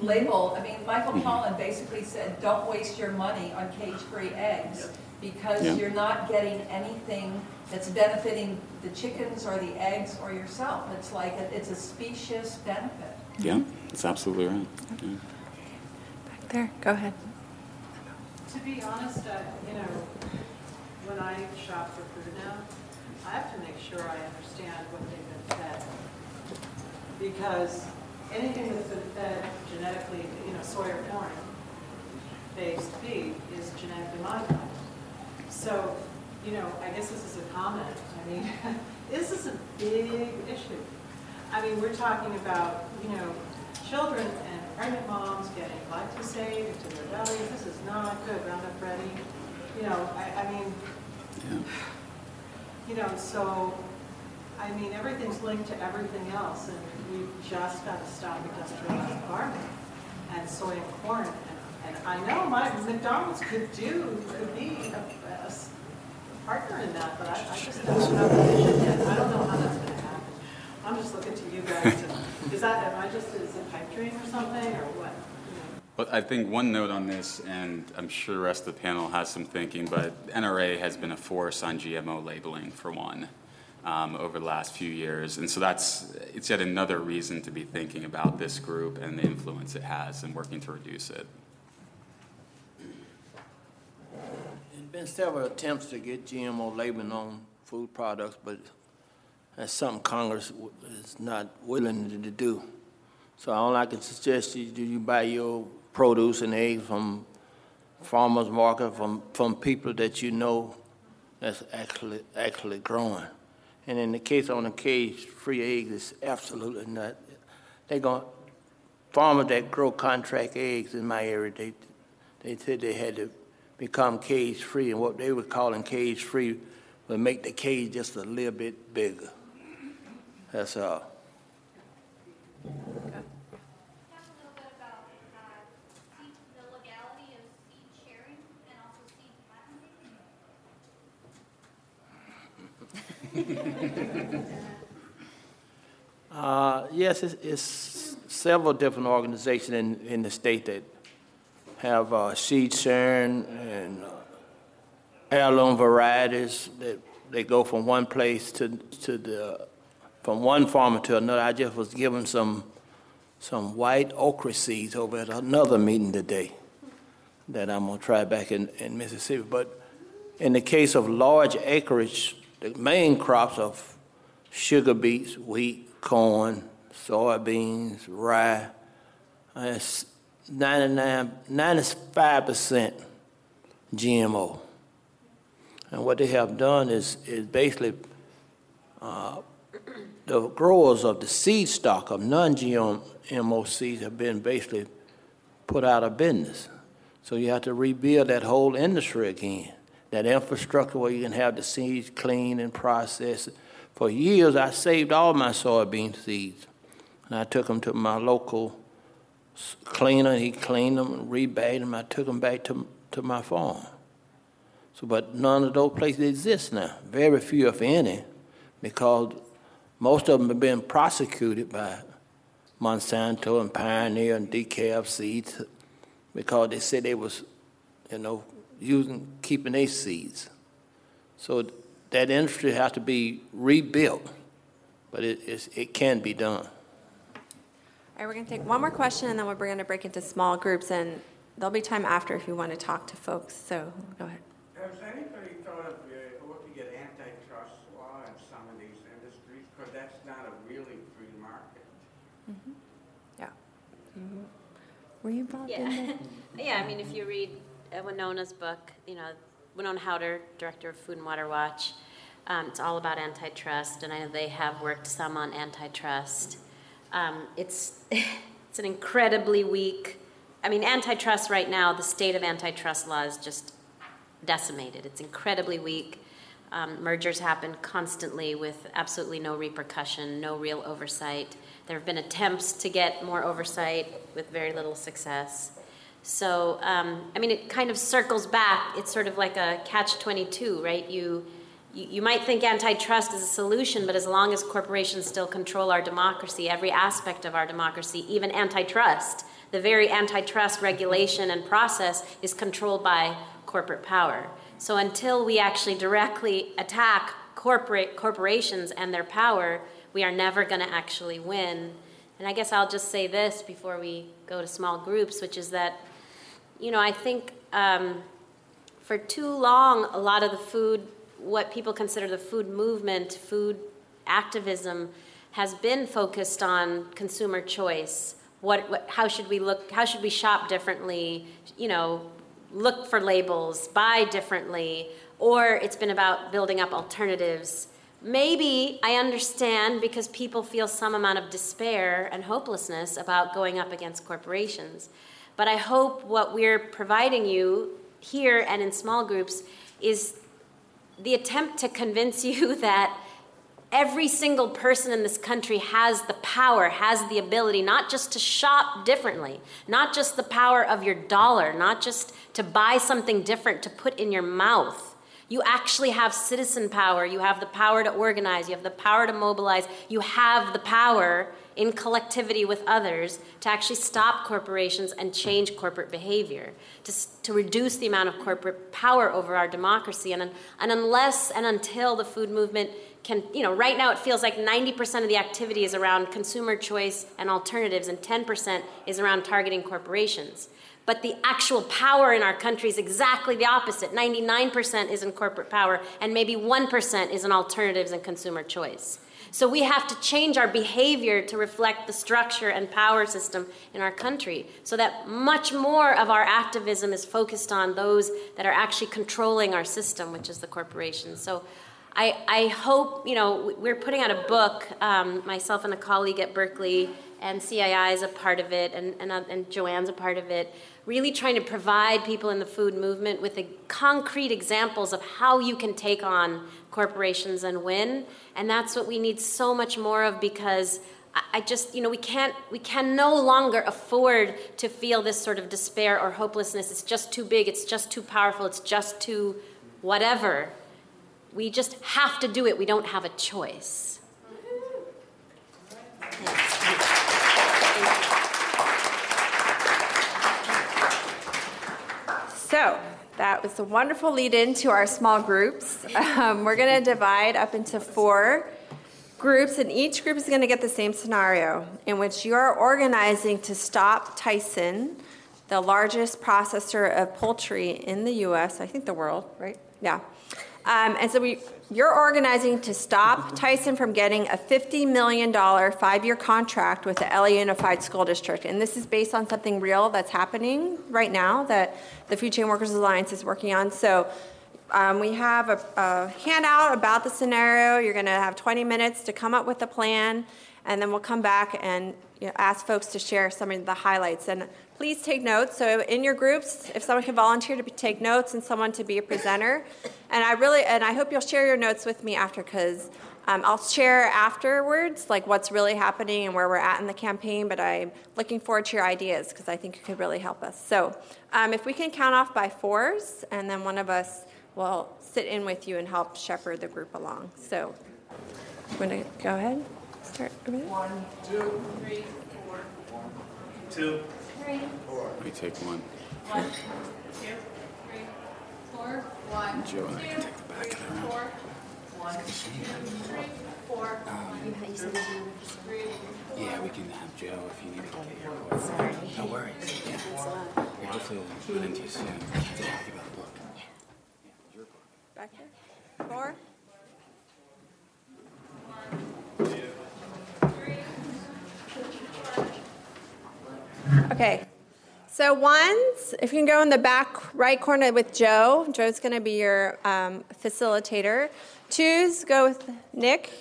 Speaker 6: label. I mean, Michael mm-hmm. Pollan basically said, don't waste your money on cage free eggs because yeah. you're not getting anything that's benefiting the chickens or the eggs or yourself. It's like a, it's a specious benefit.
Speaker 5: Yeah, that's absolutely right. Yeah.
Speaker 2: Back there, go ahead.
Speaker 7: To be honest, uh, you know, when I shop for food now, I have to make sure I understand what they've been fed. Because anything that's been fed genetically, you know, soy or corn based feed is genetically modified. So, you know, I guess this is a comment. I mean, this is a big issue. I mean, we're talking about, you know, children and pregnant moms getting glyphosate into their bellies. This is not good, Roundup Ready. You know, I, I mean, you know, so, I mean, everything's linked to everything else, and we've just got to stop industrialized farming and soy and corn. And, and I know my McDonald's could do, could be a, a partner in that, but I, I just don't have the vision yet. I don't know how that's gonna happen. I'm just looking to you guys to, is that, am I just, is it pipe dream or something, or what?
Speaker 5: But I think one note on this, and I'm sure the rest of the panel has some thinking, but NRA has been a force on GMO labeling for one um, over the last few years. And so that's, it's yet another reason to be thinking about this group and the influence it has and working to reduce it.
Speaker 3: Been several attempts to get GMO labeling on food products, but that's something Congress is not willing to do. So all I can suggest is do you buy your produce and eggs from farmers market, from, from people that you know that's actually, actually growing. And in the case on the cage-free eggs, it's absolutely not. They going farmers that grow contract eggs in my area, they, they said they had to become cage-free, and what they were calling cage-free would make the cage just a little bit bigger. That's all.
Speaker 8: Uh,
Speaker 3: yes, it's, it's several different organizations in, in the state that have uh, seed sharing and uh, heirloom varieties that they go from one place to, to the, from one farmer to another. I just was given some, some white okra seeds over at another meeting today that I'm gonna try back in, in Mississippi. But in the case of large acreage, the main crops of sugar beets, wheat, corn, soybeans, rye. Uh, It's 99, 95% GMO. And what they have done is, is basically uh, the growers of the seed stock of non-GMO seeds have been basically put out of business. So you have to rebuild that whole industry again, that infrastructure where you can have the seeds clean and processed. For years, I saved all my soybean seeds, and I took them to my local cleaner. He cleaned them and rebagged them. I took them back to, to my farm. So, but none of those places exist now. Very few, if any, because most of them have been prosecuted by Monsanto and Pioneer and DeKalb seeds because they said they was, you know, using, keeping their seeds. So that industry has to be rebuilt, but it, it can be done.
Speaker 2: All right, we're going to take one more question, and then we're going to break into small groups, and there'll be time after if you want to talk to folks, so go ahead.
Speaker 9: Has anybody thought of uh, looking at antitrust law in some of these industries? Because that's not a really free market.
Speaker 2: Yeah. Were you involved in
Speaker 4: Yeah,
Speaker 2: that?
Speaker 4: yeah. I mean, if you read uh, Wenonah's book, you know, Wenonah Hauter, director of Food and Water Watch, um, it's all about antitrust, and I know they have worked some on antitrust. Um, it's it's an incredibly weak. I mean, antitrust right now, the state of antitrust law is just decimated. It's incredibly weak. Um, mergers happen constantly with absolutely no repercussion, no real oversight. There have been attempts to get more oversight with very little success. So, um, I mean, it kind of circles back. It's sort of like a catch 22, right? You, you, you might think antitrust is a solution, but as long as corporations still control our democracy, every aspect of our democracy, even antitrust, the very antitrust regulation and process is controlled by corporate power. So until we actually directly attack corporate corporations and their power, we are never going to actually win. And I guess I'll just say this before we go to small groups, which is that, you know, I think um, for too long, a lot of the food, what people consider the food movement, food activism, has been focused on consumer choice. What, what, how should we look? How should we shop differently? You know, look for labels, buy differently, or it's been about building up alternatives. Maybe I understand because people feel some amount of despair and hopelessness about going up against corporations. But I hope what we're providing you here and in small groups is the attempt to convince you that every single person in this country has the power, has the ability not just to shop differently, not just the power of your dollar, not just to buy something different to put in your mouth. You actually have citizen power. You have the power to organize. You have the power to mobilize. You have the power in collectivity with others to actually stop corporations and change corporate behavior, to, to reduce the amount of corporate power over our democracy. And, and unless and until the food movement can, you know, right now it feels like 90% of the activity is around consumer choice and alternatives, and 10% is around targeting corporations. But the actual power in our country is exactly the opposite 99% is in corporate power, and maybe 1% is in alternatives and consumer choice. So we have to change our behavior to reflect the structure and power system in our country so that much more of our activism is focused on those that are actually controlling our system, which is the corporations. So I, I hope, you know, we're putting out a book, um, myself and a colleague at Berkeley, and CII is a part of it, and, and, uh, and Joanne's a part of it, really trying to provide people in the food movement with concrete examples of how you can take on corporations and win. And that's what we need so much more of because I just, you know, we can't, we can no longer afford to feel this sort of despair or hopelessness. It's just too big, it's just too powerful, it's just too whatever. We just have to do it. We don't have a choice.
Speaker 2: So that was a wonderful lead in to our small groups. Um, we're going to divide up into four groups, and each group is going to get the same scenario in which you're organizing to stop Tyson, the largest processor of poultry in the U.S., I think the world, right? Yeah. Um, and so we, you're organizing to stop Tyson from getting a $50 million five year contract with the LA Unified School District. And this is based on something real that's happening right now that the Food Chain Workers Alliance is working on. So um, we have a, a handout about the scenario. You're going to have 20 minutes to come up with a plan, and then we'll come back and you know, ask folks to share some of the highlights. And please take notes. So in your groups, if someone can volunteer to take notes and someone to be a presenter, and I really and I hope you'll share your notes with me after because um, I'll share afterwards like what's really happening and where we're at in the campaign. But I'm looking forward to your ideas because I think it could really help us. So um, if we can count off by fours, and then one of us will sit in with you and help shepherd the group along. So I'm going to go ahead. Start.
Speaker 9: One, two, three, four. Two.
Speaker 8: Three,
Speaker 5: We take one.
Speaker 8: one, two, three, four, one, two,
Speaker 5: Joe and I can take the back of the room.
Speaker 8: four, one, two, three, four, um, three,
Speaker 5: Yeah, we can have Joe if you need to get your voice. Sorry. No worries. Yeah. Yeah, hopefully we'll run into you soon. Talk about the book. Yeah, your book.
Speaker 2: Back here. Four. Okay. So ones, if you can go in the back right corner with Joe. Joe's going to be your um, facilitator. Twos go with Nick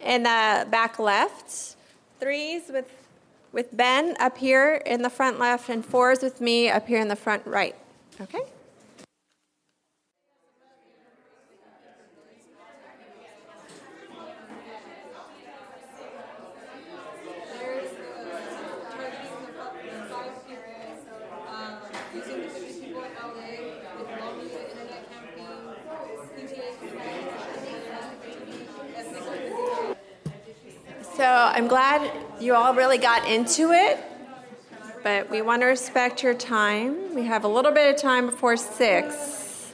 Speaker 2: in the back left. Threes with with Ben up here in the front left, and fours with me up here in the front right. Okay. I'm glad you all really got into it, but we want to respect your time. We have a little bit of time before six.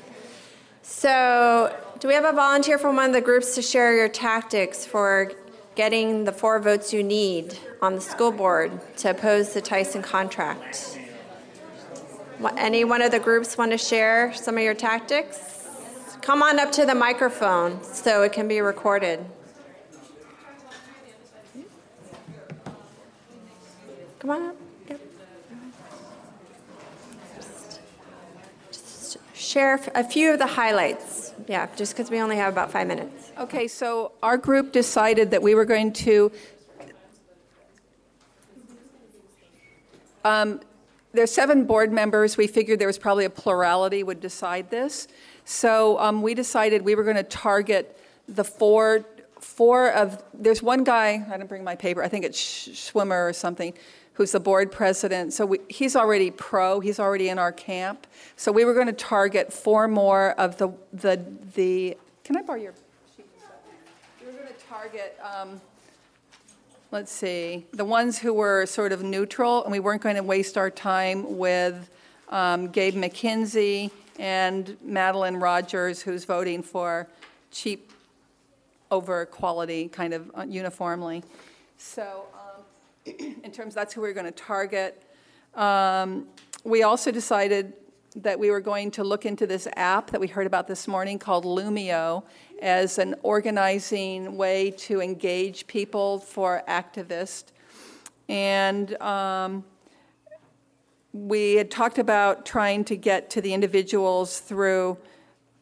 Speaker 2: So, do we have a volunteer from one of the groups to share your tactics for getting the four votes you need on the school board to oppose the Tyson contract? Any one of the groups want to share some of your tactics? Come on up to the microphone so it can be recorded. Come on up. Yep. Just, just share a few of the highlights. Yeah, just because we only have about five minutes.
Speaker 6: Okay, so our group decided that we were going to. Um, there's seven board members. We figured there was probably a plurality would decide this. So um, we decided we were going to target the four, four of. There's one guy. I didn't bring my paper. I think it's Schwimmer or something, who's the board president. So we, he's already pro. He's already in our camp. So we were going to target four more of the the the. Can I borrow your sheet? We were going to target. Um, let's see, the ones who were sort of neutral, and we weren't going to waste our time with um, Gabe McKinsey and Madeline Rogers, who's voting for cheap over quality kind of uh, uniformly. So, in terms, that's who we are going to target. Um, we also decided that we were going to look into this app that we heard about this morning called Loomio as an organizing way to engage people for activists. And um, we had talked about trying to get to the individuals through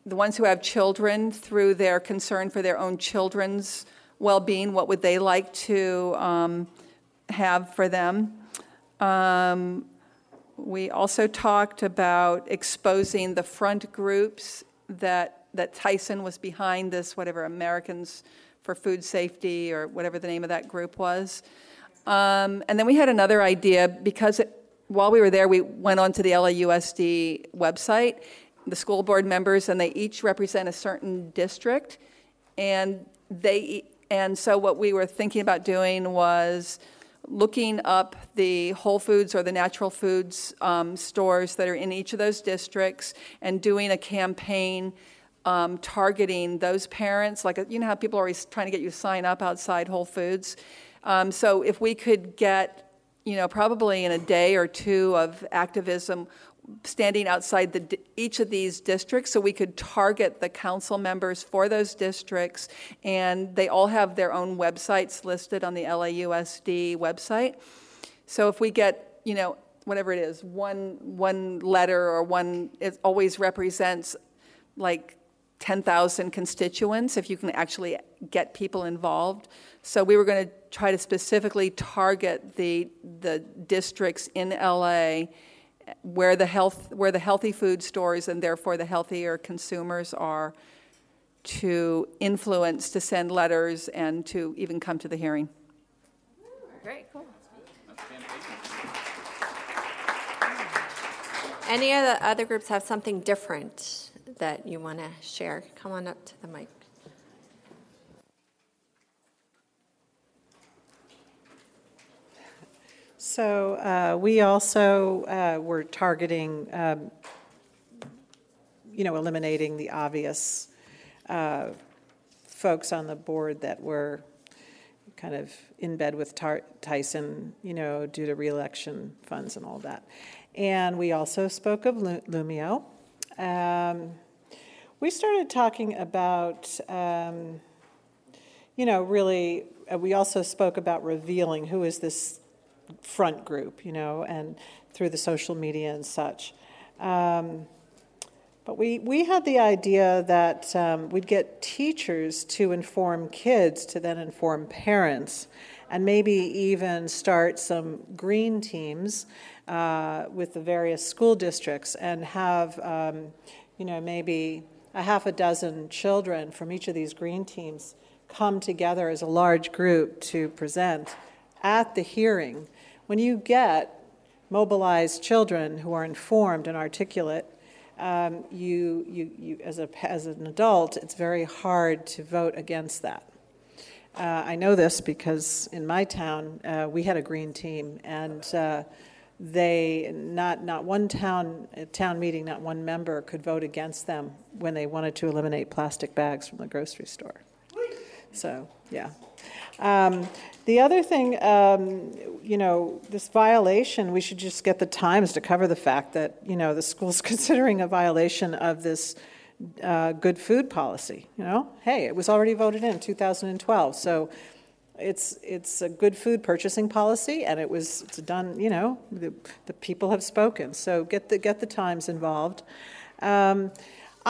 Speaker 6: the ones who have children, through their concern for their own children's well being. What would they like to um, have for them? Um, we also talked about exposing the front groups that, that Tyson was behind this, whatever, Americans for Food Safety or whatever the name of that group was. Um, and then we had another idea because it, while we were there, we went onto the LAUSD website, the school board members, and they each represent a certain district. And they and so what we were thinking about doing was looking up the Whole Foods or the natural foods um, stores that are in each of those districts and doing a campaign um, targeting those parents. Like, you know how people are always trying to get you to sign up outside Whole Foods? Um, so, if we could get, you know, probably in a day or two of activism, standing outside the, each of these districts so we could target the council members for those districts. And they all have their own websites listed on the LAUSD website. So if we get, you know, whatever it is, one, one letter or one, it always represents like 10,000 constituents if you can actually get people involved. So we were going to try to specifically target the, the districts in LA where the health where the healthy food stores and therefore the healthier consumers are to influence to send letters and to even come to the hearing.
Speaker 2: Great, cool. Any of the other groups have something different that you want to share? Come on up to the mic.
Speaker 10: So uh, we also uh, were targeting, um, you know, eliminating the obvious uh, folks on the board that were kind of in bed with Tar- Tyson, you know, due to reelection funds and all that. And we also spoke of Loomio. Um, we started talking about, um, you know, really, uh, we also spoke about revealing who is this front group, you know, and through the social media and such. Um, but we, we had the idea that um, we'd get teachers to inform kids to then inform parents, and maybe even start some green teams uh, with the various school districts and have, um, you know, maybe a half a dozen children from each of these green teams come together as a large group to present at the hearing when you get mobilized children who are informed and articulate, um, you, you, you, as, a, as an adult, it's very hard to vote against that. Uh, I know this because in my town, uh, we had a green team, and uh, they not not one town town meeting, not one member could vote against them when they wanted to eliminate plastic bags from the grocery store. So yeah. Um, the other thing, um, you know, this violation, we should just get the Times to cover the fact that, you know, the school's considering a violation of this uh, good food policy. You know, hey, it was already voted in 2012. So it's, it's a good food purchasing policy, and it was it's done, you know, the, the people have spoken. So get the, get the Times involved. Um,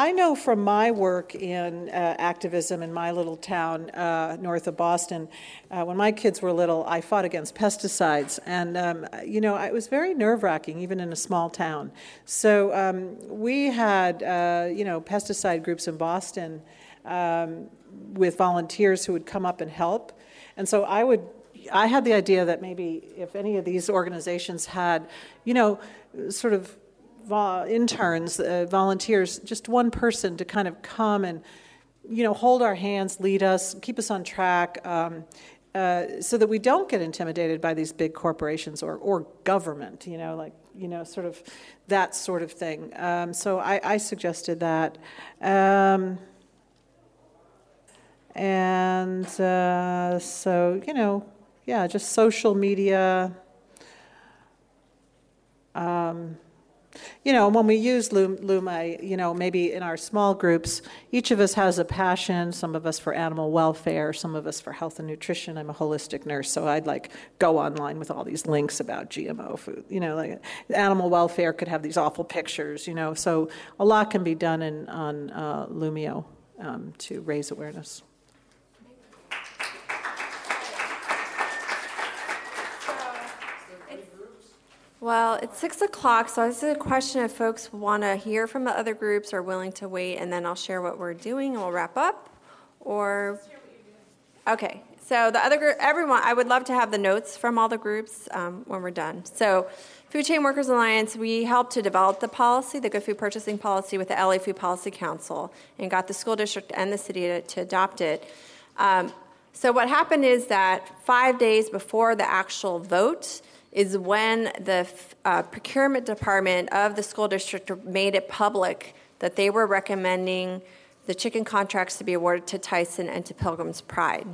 Speaker 10: I know from my work in uh, activism in my little town uh, north of Boston, uh, when my kids were little, I fought against pesticides. And, um, you know, it was very nerve wracking, even in a small town. So um, we had, uh, you know, pesticide groups in Boston um, with volunteers who would come up and help. And so I would I had the idea that maybe if any of these organizations had, you know, sort of interns, uh, volunteers, just one person to kind of come and, you know, hold our hands, lead us, keep us on track, um, uh, so that we don't get intimidated by these big corporations or, or government, you know, like, you know, sort of that sort of thing. Um, so I, I, suggested that. Um, and uh, so, you know, yeah, just social media. Um, you know, when we use Loomio, you know, maybe in our small groups, each of us has a passion. Some of us for animal welfare, some of us for health and nutrition. I'm a holistic nurse, so I'd like go online with all these links about GMO food. You know, like animal welfare could have these awful pictures. You know, so a lot can be done in, on uh, Loomio um, to raise awareness.
Speaker 2: Well, it's six o'clock, so this is a question if folks want to hear from the other groups or willing to wait, and then I'll share what we're doing and we'll wrap up. Or, okay, so the other group, everyone, I would love to have the notes from all the groups um, when we're done. So, Food Chain Workers Alliance, we helped to develop the policy, the Good Food Purchasing Policy, with the LA Food Policy Council, and got the school district and the city to, to adopt it. Um, so, what happened is that five days before the actual vote, is when the uh, procurement department of the school district made it public that they were recommending the chicken contracts to be awarded to Tyson and to Pilgrim's Pride.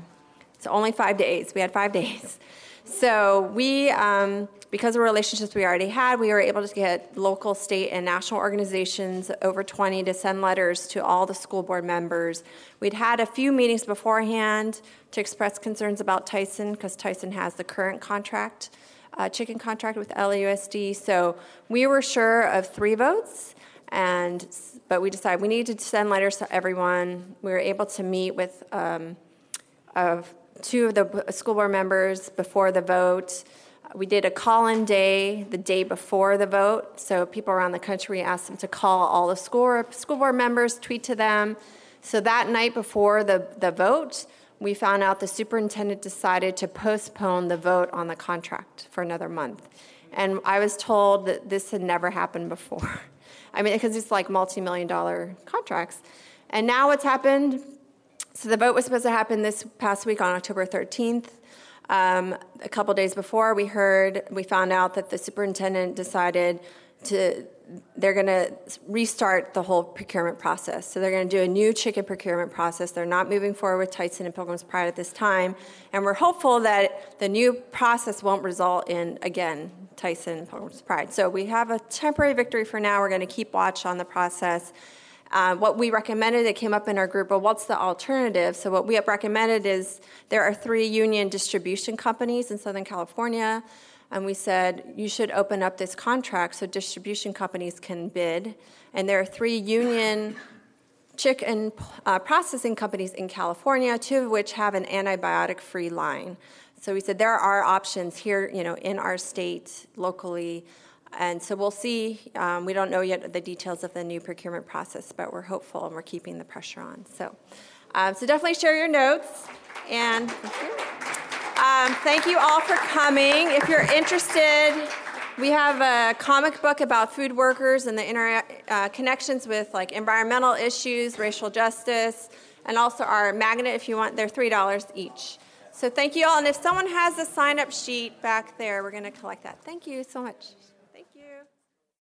Speaker 2: It's only five days. We had five days. So we, um, because of relationships we already had, we were able to get local, state, and national organizations, over 20, to send letters to all the school board members. We'd had a few meetings beforehand to express concerns about Tyson because Tyson has the current contract uh, chicken contract with LAUSD. So we were sure of three votes, and but we decided we needed to send letters to everyone. We were able to meet with um, of two of the school board members before the vote. We did a call-in day the day before the vote, so people around the country asked them to call all the school school board members, tweet to them. So that night before the, the vote, we found out the superintendent decided to postpone the vote on the contract for another month. And I was told that this had never happened before. I mean, because it's like multi million dollar contracts. And now what's happened? So the vote was supposed to happen this past week on October 13th. Um, a couple days before, we heard, we found out that the superintendent decided to they're going to restart the whole procurement process. So they're going to do a new chicken procurement process. They're not moving forward with Tyson and Pilgrim's Pride at this time. And we're hopeful that the new process won't result in, again, Tyson and Pilgrim's Pride. So we have a temporary victory for now. We're going to keep watch on the process. Uh, what we recommended, it came up in our group, well, what's the alternative? So, what we have recommended is there are three union distribution companies in Southern California and we said you should open up this contract so distribution companies can bid. And there are three union chicken uh, processing companies in California, two of which have an antibiotic-free line. So we said there are options here, you know, in our state, locally, and so we'll see. Um, we don't know yet the details of the new procurement process, but we're hopeful and we're keeping the pressure on. So, um, so definitely share your notes and. Um, thank you all for coming. If you're interested, we have a comic book about food workers and the inter- uh, connections with like environmental issues, racial justice, and also our magnet if you want. They're three dollars each. So thank you all. And if someone has a sign-up sheet back there, we're going to collect that. Thank you so much.